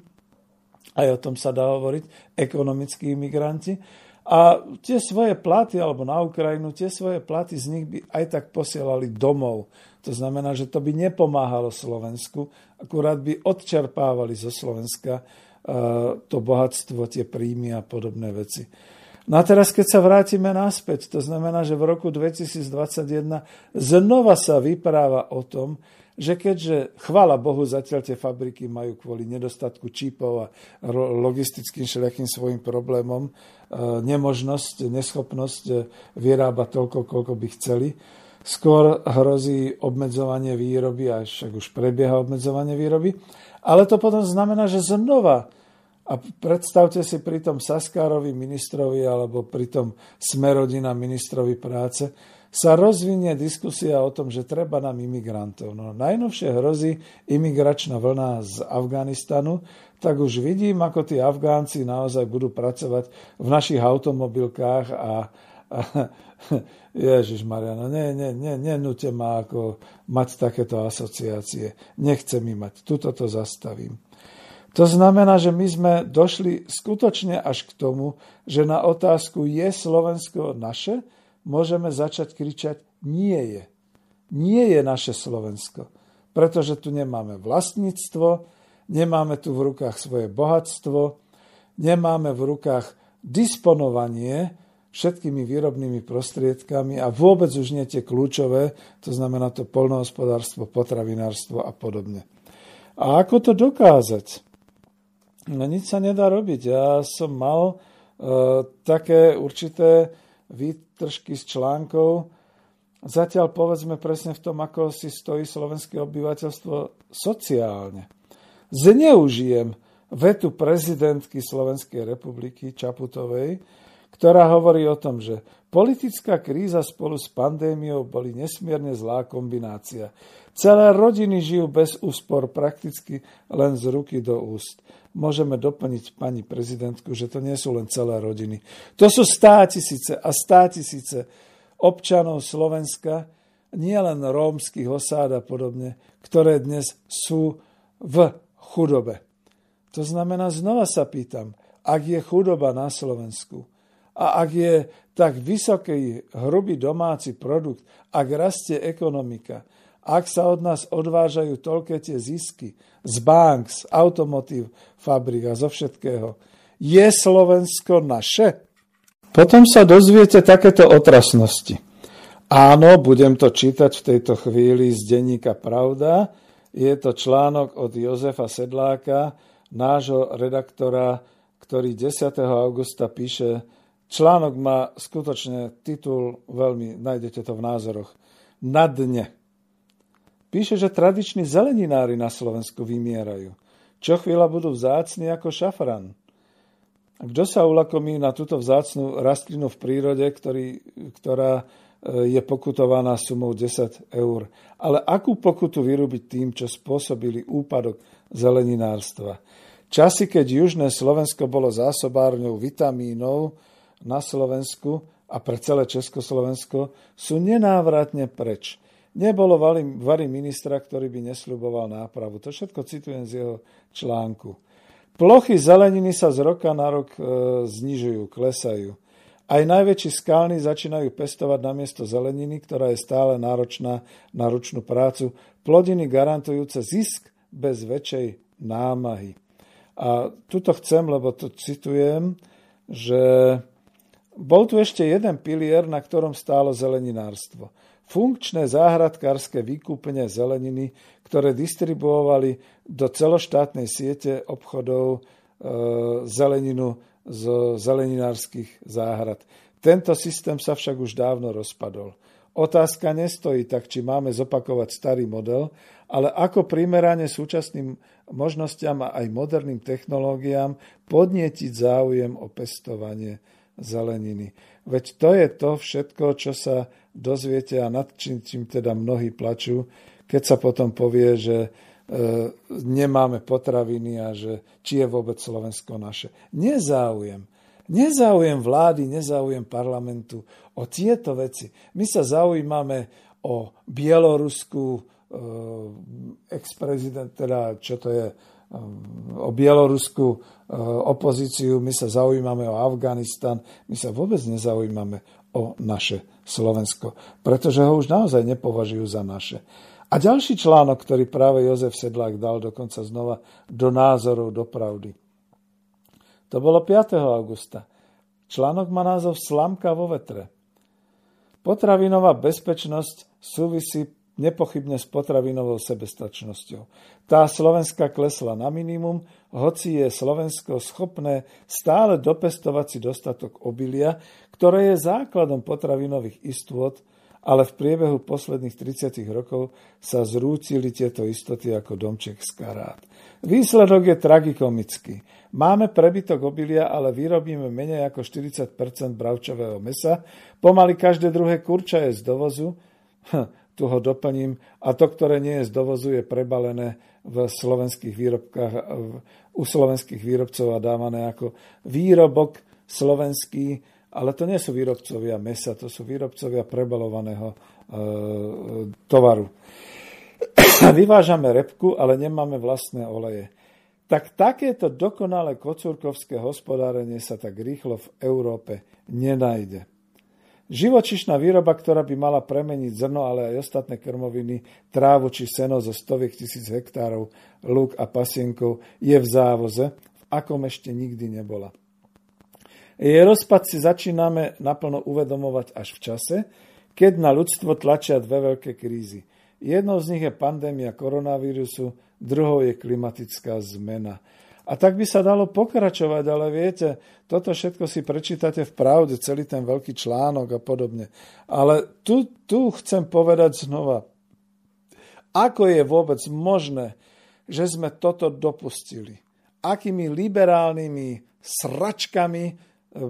Aj o tom sa dá hovoriť, ekonomickí imigranti. A tie svoje platy, alebo na Ukrajinu, tie svoje platy z nich by aj tak posielali domov to znamená, že to by nepomáhalo Slovensku, akurát by odčerpávali zo Slovenska e, to bohatstvo, tie príjmy a podobné veci. No a teraz, keď sa vrátime naspäť, to znamená, že v roku 2021 znova sa vypráva o tom, že keďže, chvála Bohu, zatiaľ tie fabriky majú kvôli nedostatku čípov a logistickým všelijakým svojim problémom e, nemožnosť, neschopnosť e, vyrábať toľko, koľko by chceli, skôr hrozí obmedzovanie výroby, a však už prebieha obmedzovanie výroby, ale to potom znamená, že znova a predstavte si pri tom Saskárovi ministrovi alebo pri tom Smerodina ministrovi práce, sa rozvinie diskusia o tom, že treba nám imigrantov. No, najnovšie hrozí imigračná vlna z Afganistanu, tak už vidím, ako tí Afgánci naozaj budú pracovať v našich automobilkách a, Ježiš Mariano, ne, ne, ne, nenúte ma ako mať takéto asociácie. Nechcem mi mať. Tuto to zastavím. To znamená, že my sme došli skutočne až k tomu, že na otázku je Slovensko naše, môžeme začať kričať nie je. Nie je naše Slovensko. Pretože tu nemáme vlastníctvo, nemáme tu v rukách svoje bohatstvo, nemáme v rukách disponovanie všetkými výrobnými prostriedkami a vôbec už nie tie kľúčové, to znamená to polnohospodárstvo, potravinárstvo a podobne. A ako to dokázať? No nič sa nedá robiť. Ja som mal uh, také určité výtržky z článkov. Zatiaľ povedzme presne v tom, ako si stojí slovenské obyvateľstvo sociálne. Zneužijem vetu prezidentky Slovenskej republiky Čaputovej, ktorá hovorí o tom, že politická kríza spolu s pandémiou boli nesmierne zlá kombinácia. Celé rodiny žijú bez úspor prakticky len z ruky do úst. Môžeme doplniť pani prezidentku, že to nie sú len celé rodiny. To sú státisíce a státisíce občanov Slovenska, nielen rómskych osád a podobne, ktoré dnes sú v chudobe. To znamená, znova sa pýtam, ak je chudoba na Slovensku a ak je tak vysoký hrubý domáci produkt, ak rastie ekonomika, ak sa od nás odvážajú toľké tie zisky z bank, z automotív fabrik a zo všetkého, je Slovensko naše? Potom sa dozviete takéto otrasnosti. Áno, budem to čítať v tejto chvíli z denníka Pravda. Je to článok od Jozefa Sedláka, nášho redaktora, ktorý 10. augusta píše, článok má skutočne titul, veľmi, nájdete to v názoroch, Na dne. Píše, že tradiční zeleninári na Slovensku vymierajú. Čo chvíľa budú vzácni ako šafran. Kto sa ulakomí na túto vzácnú rastlinu v prírode, ktorý, ktorá e, je pokutovaná sumou 10 eur. Ale akú pokutu vyrobiť tým, čo spôsobili úpadok zeleninárstva? Časy, keď južné Slovensko bolo zásobárňou vitamínov na Slovensku a pre celé Československo, sú nenávratne preč. Nebolo vary ministra, ktorý by nesľuboval nápravu. To všetko citujem z jeho článku. Plochy zeleniny sa z roka na rok e, znižujú, klesajú. Aj najväčší skalní začínajú pestovať namiesto zeleniny, ktorá je stále náročná na ručnú prácu, plodiny garantujúce zisk bez väčšej námahy. A tuto chcem, lebo to citujem, že bol tu ešte jeden pilier, na ktorom stálo zeleninárstvo funkčné záhradkárske výkupne zeleniny, ktoré distribuovali do celoštátnej siete obchodov e, zeleninu z zeleninárskych záhrad. Tento systém sa však už dávno rozpadol. Otázka nestojí tak, či máme zopakovať starý model, ale ako primerane súčasným možnostiam a aj moderným technológiám podnietiť záujem o pestovanie zeleniny. Veď to je to všetko, čo sa dozviete a nad čím, čím teda mnohí plačú, keď sa potom povie, že e, nemáme potraviny a že či je vôbec Slovensko naše. Nezáujem. Nezáujem vlády, nezáujem parlamentu o tieto veci. My sa zaujímame o Bielorusku, e, ex-prezident, teda čo to je, o bieloruskú e, opozíciu, my sa zaujímame o Afganistan, my sa vôbec nezaujímame o naše Slovensko, pretože ho už naozaj nepovažujú za naše. A ďalší článok, ktorý práve Jozef Sedlák dal dokonca znova do názorov, do pravdy. To bolo 5. augusta. Článok má názov Slamka vo vetre. Potravinová bezpečnosť súvisí nepochybne s potravinovou sebestačnosťou. Tá Slovenska klesla na minimum, hoci je Slovensko schopné stále dopestovať si dostatok obilia, ktoré je základom potravinových istôt ale v priebehu posledných 30 rokov sa zrúcili tieto istoty ako domček z karát. Výsledok je tragikomický. Máme prebytok obilia, ale vyrobíme menej ako 40% bravčového mesa. Pomaly každé druhé kurča je z dovozu. Tu ho doplním. A to, ktoré nie je z dovozu, je prebalené v slovenských výrobkách, u slovenských výrobcov a dávané ako výrobok slovenský ale to nie sú výrobcovia mesa, to sú výrobcovia prebalovaného e, tovaru. Vyvážame repku, ale nemáme vlastné oleje. Tak takéto dokonalé kocúrkovské hospodárenie sa tak rýchlo v Európe nenajde. Živočišná výroba, ktorá by mala premeniť zrno, ale aj ostatné krmoviny, trávu či seno zo stoviek tisíc hektárov, lúk a pasienkov, je v závoze, v akom ešte nikdy nebola. Jej rozpad si začíname naplno uvedomovať až v čase, keď na ľudstvo tlačia dve veľké krízy. Jednou z nich je pandémia koronavírusu, druhou je klimatická zmena. A tak by sa dalo pokračovať, ale viete, toto všetko si prečítate v pravde, celý ten veľký článok a podobne. Ale tu, tu chcem povedať znova, ako je vôbec možné, že sme toto dopustili. Akými liberálnymi sračkami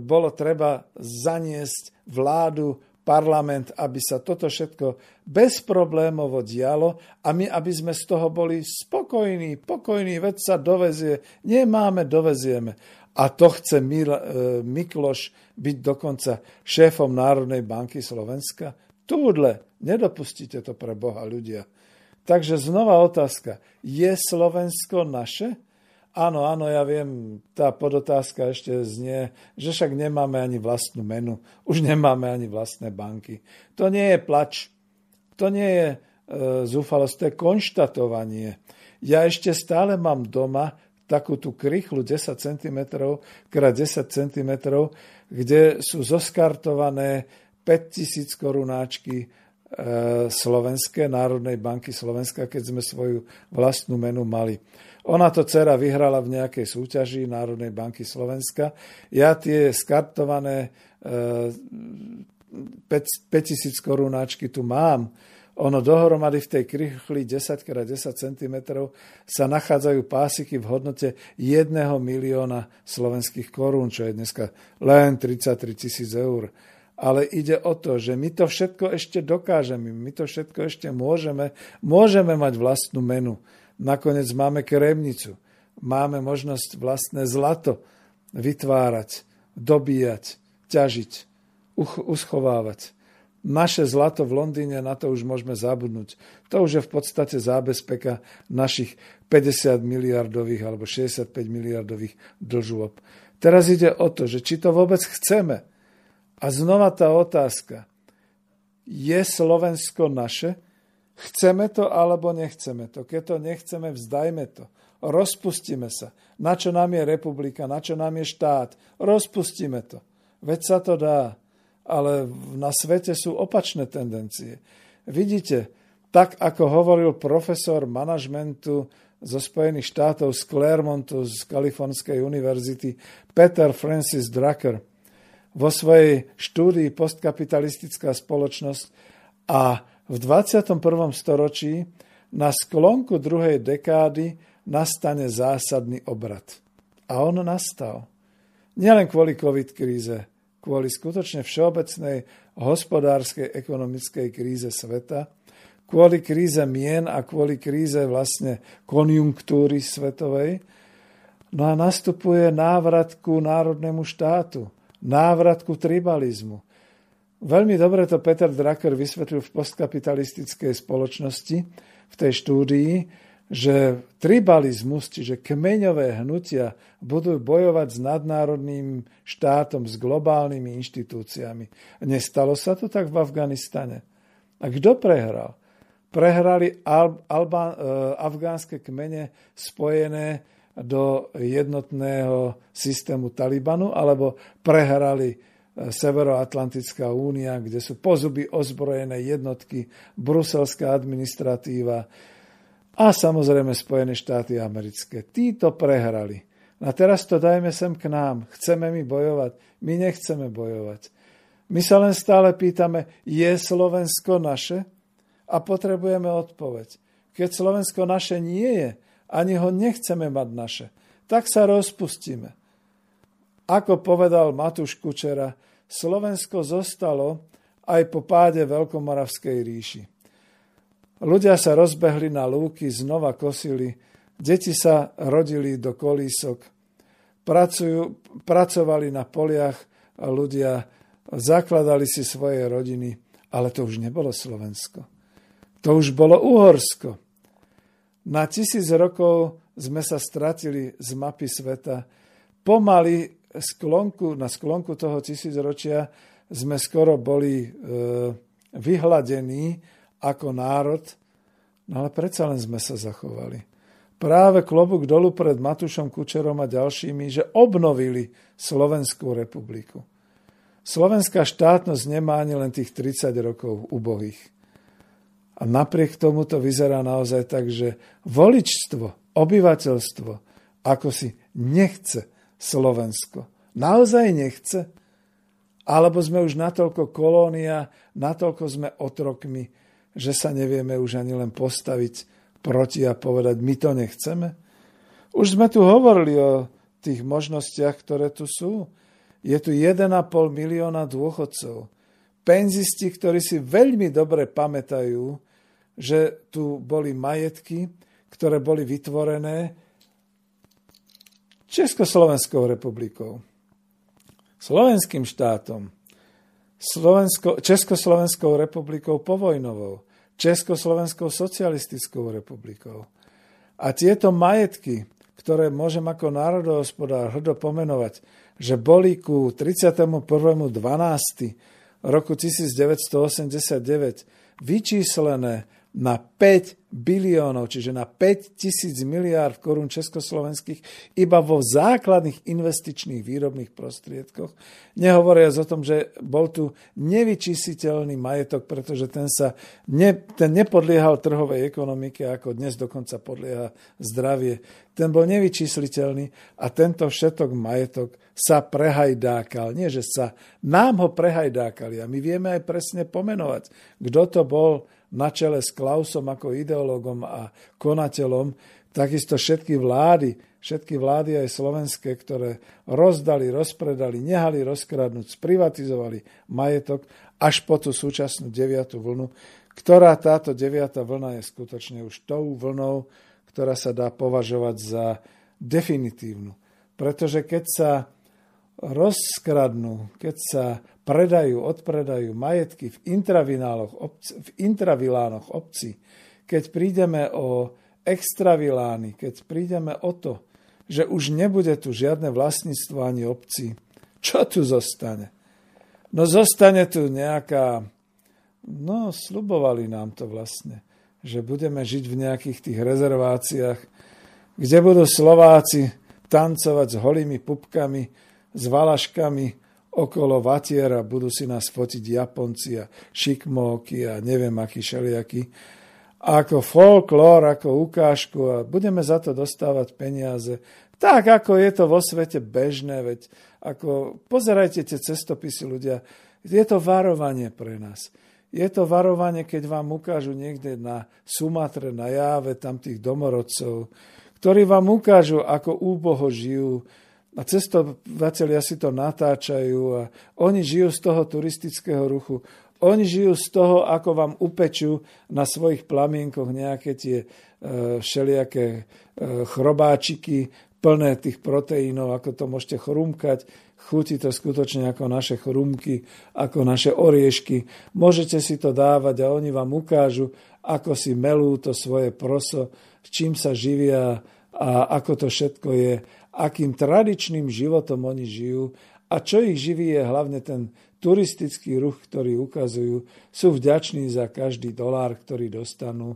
bolo treba zaniesť vládu, parlament, aby sa toto všetko bezproblémovo dialo a my, aby sme z toho boli spokojní, pokojní, veď sa dovezie, nemáme, dovezieme. A to chce e, Mikloš byť dokonca šéfom Národnej banky Slovenska? Túdle, nedopustíte to pre Boha ľudia. Takže znova otázka, je Slovensko naše? Áno, áno, ja viem, tá podotázka ešte znie, že však nemáme ani vlastnú menu, už nemáme ani vlastné banky. To nie je plač, to nie je e, zúfalosť, to je konštatovanie. Ja ešte stále mám doma takú tú krychlu 10 cm krát 10 cm, kde sú zoskartované 5000 korunáčky e, Slovenské, Národnej banky Slovenska, keď sme svoju vlastnú menu mali. Ona to dcera vyhrala v nejakej súťaži Národnej banky Slovenska. Ja tie skartované e, 5000 korunáčky tu mám. Ono dohromady v tej krychli 10x10 cm sa nachádzajú pásiky v hodnote 1 milióna slovenských korún, čo je dneska len 33 tisíc eur. Ale ide o to, že my to všetko ešte dokážeme, my to všetko ešte môžeme, môžeme mať vlastnú menu. Nakoniec máme kremnicu. Máme možnosť vlastné zlato vytvárať, dobíjať, ťažiť, uschovávať. Naše zlato v Londýne, na to už môžeme zabudnúť. To už je v podstate zábezpeka našich 50 miliardových alebo 65 miliardových dlžôb. Teraz ide o to, že či to vôbec chceme. A znova tá otázka. Je Slovensko naše? Chceme to alebo nechceme to. Keď to nechceme, vzdajme to. Rozpustíme sa. Na čo nám je republika, na čo nám je štát. Rozpustíme to. Veď sa to dá. Ale na svete sú opačné tendencie. Vidíte, tak ako hovoril profesor manažmentu zo Spojených štátov z Claremontu z Kalifornskej univerzity Peter Francis Drucker vo svojej štúdii Postkapitalistická spoločnosť a v 21. storočí na sklonku druhej dekády nastane zásadný obrad. A on nastal. Nielen kvôli COVID kríze, kvôli skutočne všeobecnej hospodárskej, ekonomickej kríze sveta, kvôli kríze mien a kvôli kríze vlastne konjunktúry svetovej. No a nastupuje návrat ku národnému štátu, návrat ku tribalizmu, Veľmi dobre to Peter Drucker vysvetlil v postkapitalistickej spoločnosti v tej štúdii, že tribalizmus, čiže kmeňové hnutia, budú bojovať s nadnárodným štátom, s globálnymi inštitúciami. Nestalo sa to tak v Afganistane. A kto prehral? Prehrali Al- e, afgánske kmene spojené do jednotného systému Talibanu, alebo prehrali Severoatlantická únia, kde sú pozuby ozbrojené jednotky, bruselská administratíva a samozrejme Spojené štáty americké. Títo prehrali. A teraz to dajme sem k nám. Chceme my bojovať? My nechceme bojovať. My sa len stále pýtame, je Slovensko naše? A potrebujeme odpoveď. Keď Slovensko naše nie je, ani ho nechceme mať naše, tak sa rozpustíme. Ako povedal Matúš Kučera, Slovensko zostalo aj po páde Veľkomoravskej ríši. Ľudia sa rozbehli na lúky, znova kosili, deti sa rodili do kolísok, pracujú, pracovali na poliach ľudia zakladali si svoje rodiny, ale to už nebolo Slovensko. To už bolo Uhorsko. Na tisíc rokov sme sa stratili z mapy sveta. Pomaly sklonku, na sklonku toho tisícročia sme skoro boli e, vyhladení ako národ, no ale predsa len sme sa zachovali. Práve klobúk dolu pred Matušom Kučerom a ďalšími, že obnovili Slovenskú republiku. Slovenská štátnosť nemá ani len tých 30 rokov ubohých. A napriek tomu to vyzerá naozaj tak, že voličstvo, obyvateľstvo, ako si nechce Slovensko. Naozaj nechce? Alebo sme už natoľko kolónia, natoľko sme otrokmi, že sa nevieme už ani len postaviť proti a povedať, my to nechceme? Už sme tu hovorili o tých možnostiach, ktoré tu sú. Je tu 1,5 milióna dôchodcov. Penzisti, ktorí si veľmi dobre pamätajú, že tu boli majetky, ktoré boli vytvorené Československou republikou, slovenským štátom, Slovensko, Československou republikou povojnovou, Československou socialistickou republikou. A tieto majetky, ktoré môžem ako národohospodár hrdo pomenovať, že boli ku 31.12. roku 1989 vyčíslené na 5 biliónov, čiže na 5 tisíc miliárd korún československých iba vo základných investičných výrobných prostriedkoch. Nehovoria o tom, že bol tu nevyčísiteľný majetok, pretože ten, sa ne, ten nepodliehal trhovej ekonomike, ako dnes dokonca podlieha zdravie. Ten bol nevyčísliteľný a tento všetok majetok sa prehajdákal. Nie, že sa nám ho prehajdákali a my vieme aj presne pomenovať, kto to bol, na čele s Klausom ako ideológom a konateľom, takisto všetky vlády, všetky vlády aj slovenské, ktoré rozdali, rozpredali, nehali rozkradnúť, sprivatizovali majetok až po tú súčasnú deviatú vlnu, ktorá táto deviatá vlna je skutočne už tou vlnou, ktorá sa dá považovať za definitívnu. Pretože keď sa rozkradnú, keď sa predajú, odpredajú majetky v, obci, v intravilánoch obci, keď prídeme o extravilány, keď prídeme o to, že už nebude tu žiadne vlastníctvo ani obci, čo tu zostane? No zostane tu nejaká, no slubovali nám to vlastne, že budeme žiť v nejakých tých rezerváciách, kde budú Slováci tancovať s holými pupkami, s valaškami okolo vatiera, budú si nás fotiť Japonci a šikmóky a neviem aký šeliaký. Ako folklór, ako ukážku a budeme za to dostávať peniaze. Tak, ako je to vo svete bežné, veď ako, pozerajte tie cestopisy ľudia, je to varovanie pre nás. Je to varovanie, keď vám ukážu niekde na Sumatre, na Jáve, tam tých domorodcov, ktorí vám ukážu, ako úboho žijú, a cestovateľia si to natáčajú a oni žijú z toho turistického ruchu. Oni žijú z toho, ako vám upečú na svojich plamienkoch nejaké tie e, všelijaké e, chrobáčiky plné tých proteínov, ako to môžete chrumkať. Chutí to skutočne ako naše chrumky, ako naše oriešky. Môžete si to dávať a oni vám ukážu, ako si melú to svoje proso, s čím sa živia a ako to všetko je akým tradičným životom oni žijú a čo ich živí je hlavne ten turistický ruch, ktorý ukazujú. Sú vďační za každý dolár, ktorý dostanú.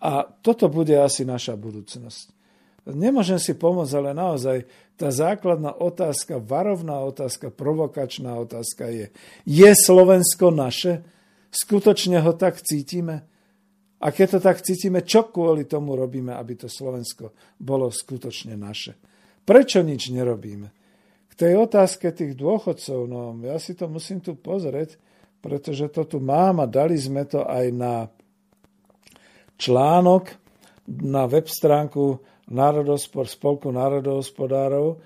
A toto bude asi naša budúcnosť. Nemôžem si pomôcť, ale naozaj tá základná otázka, varovná otázka, provokačná otázka je, je Slovensko naše? Skutočne ho tak cítime? A keď to tak cítime, čo kvôli tomu robíme, aby to Slovensko bolo skutočne naše? Prečo nič nerobíme? K tej otázke tých dôchodcov, no ja si to musím tu pozrieť, pretože to tu mám a dali sme to aj na článok na web stránku Národospor, Spolku národohospodárov.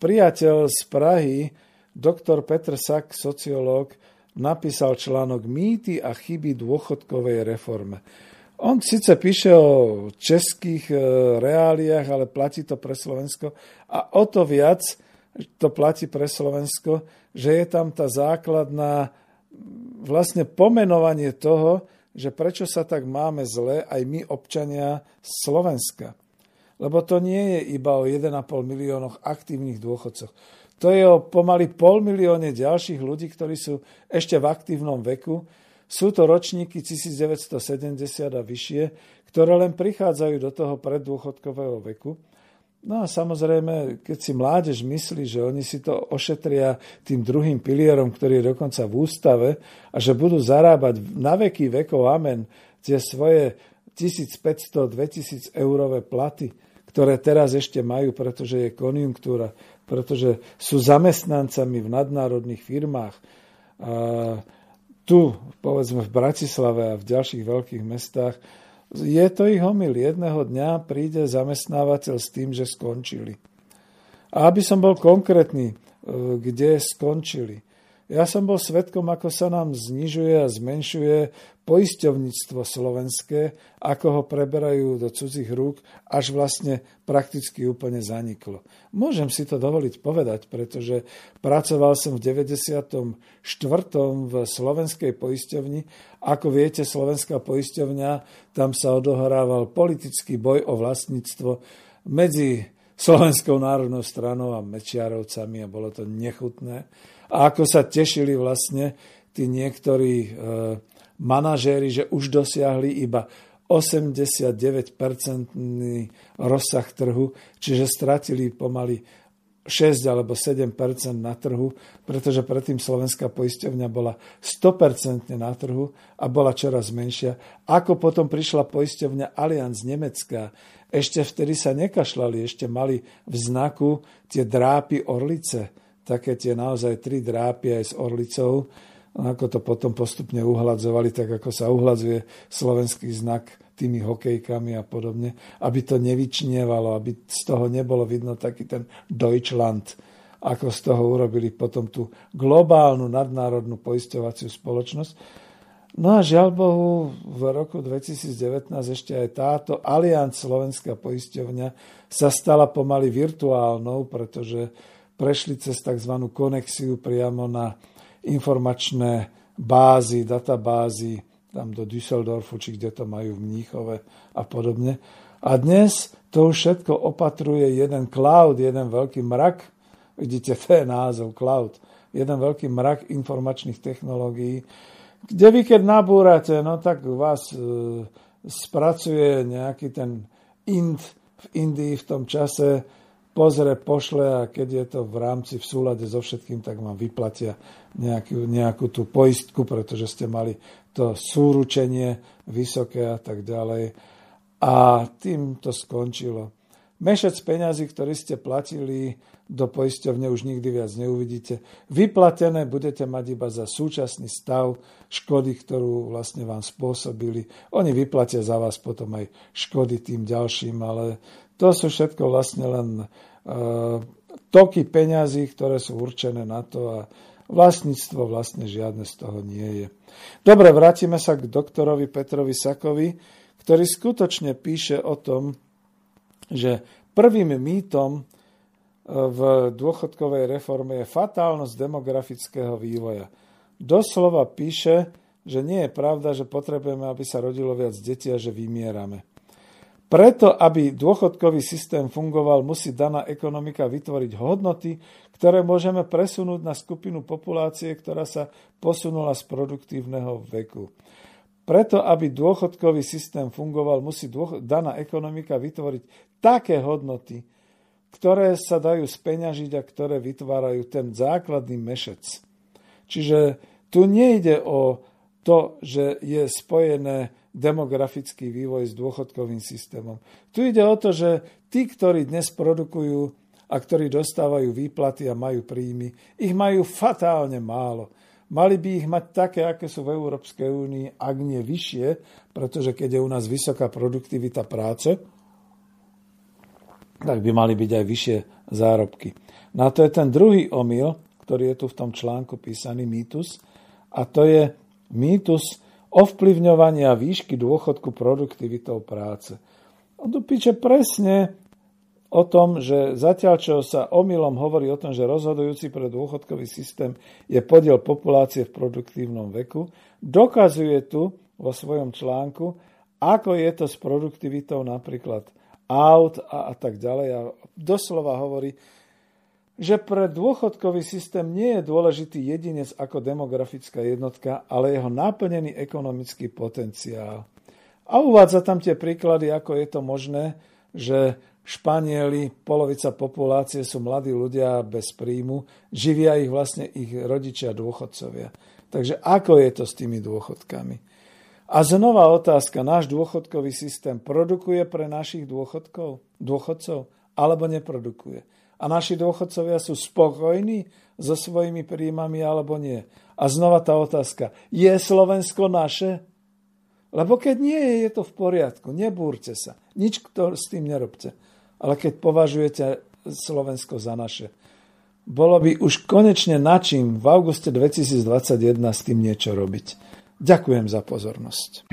Priateľ z Prahy, doktor Petr Sak, sociológ, napísal článok Mýty a chyby dôchodkovej reforme. On síce píše o českých e, reáliách, ale platí to pre Slovensko a o to viac to platí pre Slovensko, že je tam tá základná vlastne pomenovanie toho, že prečo sa tak máme zle aj my občania Slovenska. Lebo to nie je iba o 1,5 miliónoch aktívnych dôchodcoch. To je o pomaly pol milióne ďalších ľudí, ktorí sú ešte v aktívnom veku. Sú to ročníky 1970 a vyššie, ktoré len prichádzajú do toho preddôchodkového veku No a samozrejme, keď si mládež myslí, že oni si to ošetria tým druhým pilierom, ktorý je dokonca v ústave a že budú zarábať na veky vekov, amen, tie svoje 1500-2000 eurové platy, ktoré teraz ešte majú, pretože je konjunktúra, pretože sú zamestnancami v nadnárodných firmách. A tu, povedzme v Bratislave a v ďalších veľkých mestách, je to ich omyl. Jedného dňa príde zamestnávateľ s tým, že skončili. A aby som bol konkrétny, e, kde skončili. Ja som bol svetkom, ako sa nám znižuje a zmenšuje poisťovníctvo slovenské, ako ho preberajú do cudzích rúk, až vlastne prakticky úplne zaniklo. Môžem si to dovoliť povedať, pretože pracoval som v 94. v slovenskej poisťovni. Ako viete, slovenská poisťovňa, tam sa odohrával politický boj o vlastníctvo medzi Slovenskou národnou stranou a Mečiarovcami a bolo to nechutné. A ako sa tešili vlastne tí niektorí e, manažéri, že už dosiahli iba 89-percentný rozsah trhu, čiže stratili pomaly 6 alebo 7% na trhu, pretože predtým slovenská poisťovňa bola 100% na trhu a bola čoraz menšia. Ako potom prišla poisťovňa Allianz Nemecká, ešte vtedy sa nekašľali, ešte mali v znaku tie drápy orlice, také tie naozaj tri drápy aj s orlicou, ako to potom postupne uhladzovali, tak ako sa uhladzuje slovenský znak tými hokejkami a podobne, aby to nevyčnievalo, aby z toho nebolo vidno taký ten Deutschland, ako z toho urobili potom tú globálnu nadnárodnú poisťovaciu spoločnosť. No a žiaľ Bohu, v roku 2019 ešte aj táto Alianc Slovenská poisťovňa sa stala pomaly virtuálnou, pretože prešli cez tzv. konexiu priamo na informačné bázy, databázy, tam do Düsseldorfu, či kde to majú v Mníchove a podobne. A dnes to všetko opatruje jeden cloud, jeden veľký mrak, vidíte, to je názov cloud, jeden veľký mrak informačných technológií, kde vy keď nabúrate, no tak vás e, spracuje nejaký ten int v Indii v tom čase, pozrie, pošle a keď je to v rámci v súlade so všetkým, tak vám vyplatia nejakú, nejakú tú poistku, pretože ste mali to súručenie vysoké a tak ďalej. A tým to skončilo. Mešec peňazí, ktorý ste platili do poisťovne, už nikdy viac neuvidíte. Vyplatené budete mať iba za súčasný stav škody, ktorú vlastne vám spôsobili. Oni vyplatia za vás potom aj škody tým ďalším, ale to sú všetko vlastne len toky peňazí, ktoré sú určené na to a vlastníctvo vlastne žiadne z toho nie je. Dobre, vrátime sa k doktorovi Petrovi Sakovi, ktorý skutočne píše o tom, že prvým mýtom e, v dôchodkovej reforme je fatálnosť demografického vývoja. Doslova píše, že nie je pravda, že potrebujeme, aby sa rodilo viac detí a že vymierame. Preto, aby dôchodkový systém fungoval, musí daná ekonomika vytvoriť hodnoty, ktoré môžeme presunúť na skupinu populácie, ktorá sa posunula z produktívneho veku. Preto, aby dôchodkový systém fungoval, musí daná ekonomika vytvoriť také hodnoty, ktoré sa dajú speňažiť a ktoré vytvárajú ten základný mešec. Čiže tu nejde o to, že je spojené demografický vývoj s dôchodkovým systémom. Tu ide o to, že tí, ktorí dnes produkujú a ktorí dostávajú výplaty a majú príjmy, ich majú fatálne málo. Mali by ich mať také, aké sú v Európskej únii, ak nie vyššie, pretože keď je u nás vysoká produktivita práce, tak by mali byť aj vyššie zárobky. No to je ten druhý omyl, ktorý je tu v tom článku písaný mýtus, a to je mýtus ovplyvňovania výšky dôchodku produktivitou práce. On tu píše presne o tom, že zatiaľ, čo sa omylom hovorí o tom, že rozhodujúci pre dôchodkový systém je podiel populácie v produktívnom veku, dokazuje tu vo svojom článku, ako je to s produktivitou napríklad aut a, a tak ďalej. A doslova hovorí, že pre dôchodkový systém nie je dôležitý jedinec ako demografická jednotka, ale jeho naplnený ekonomický potenciál. A uvádza tam tie príklady, ako je to možné, že Španieli, polovica populácie sú mladí ľudia bez príjmu, živia ich vlastne ich rodičia dôchodcovia. Takže ako je to s tými dôchodkami? A znova otázka, náš dôchodkový systém produkuje pre našich dôchodkov, dôchodcov alebo neprodukuje? A naši dôchodcovia sú spokojní so svojimi príjmami alebo nie? A znova tá otázka, je Slovensko naše? Lebo keď nie je, je to v poriadku, nebúrte sa, nič to s tým nerobte ale keď považujete Slovensko za naše. Bolo by už konečne načím v auguste 2021 s tým niečo robiť. Ďakujem za pozornosť.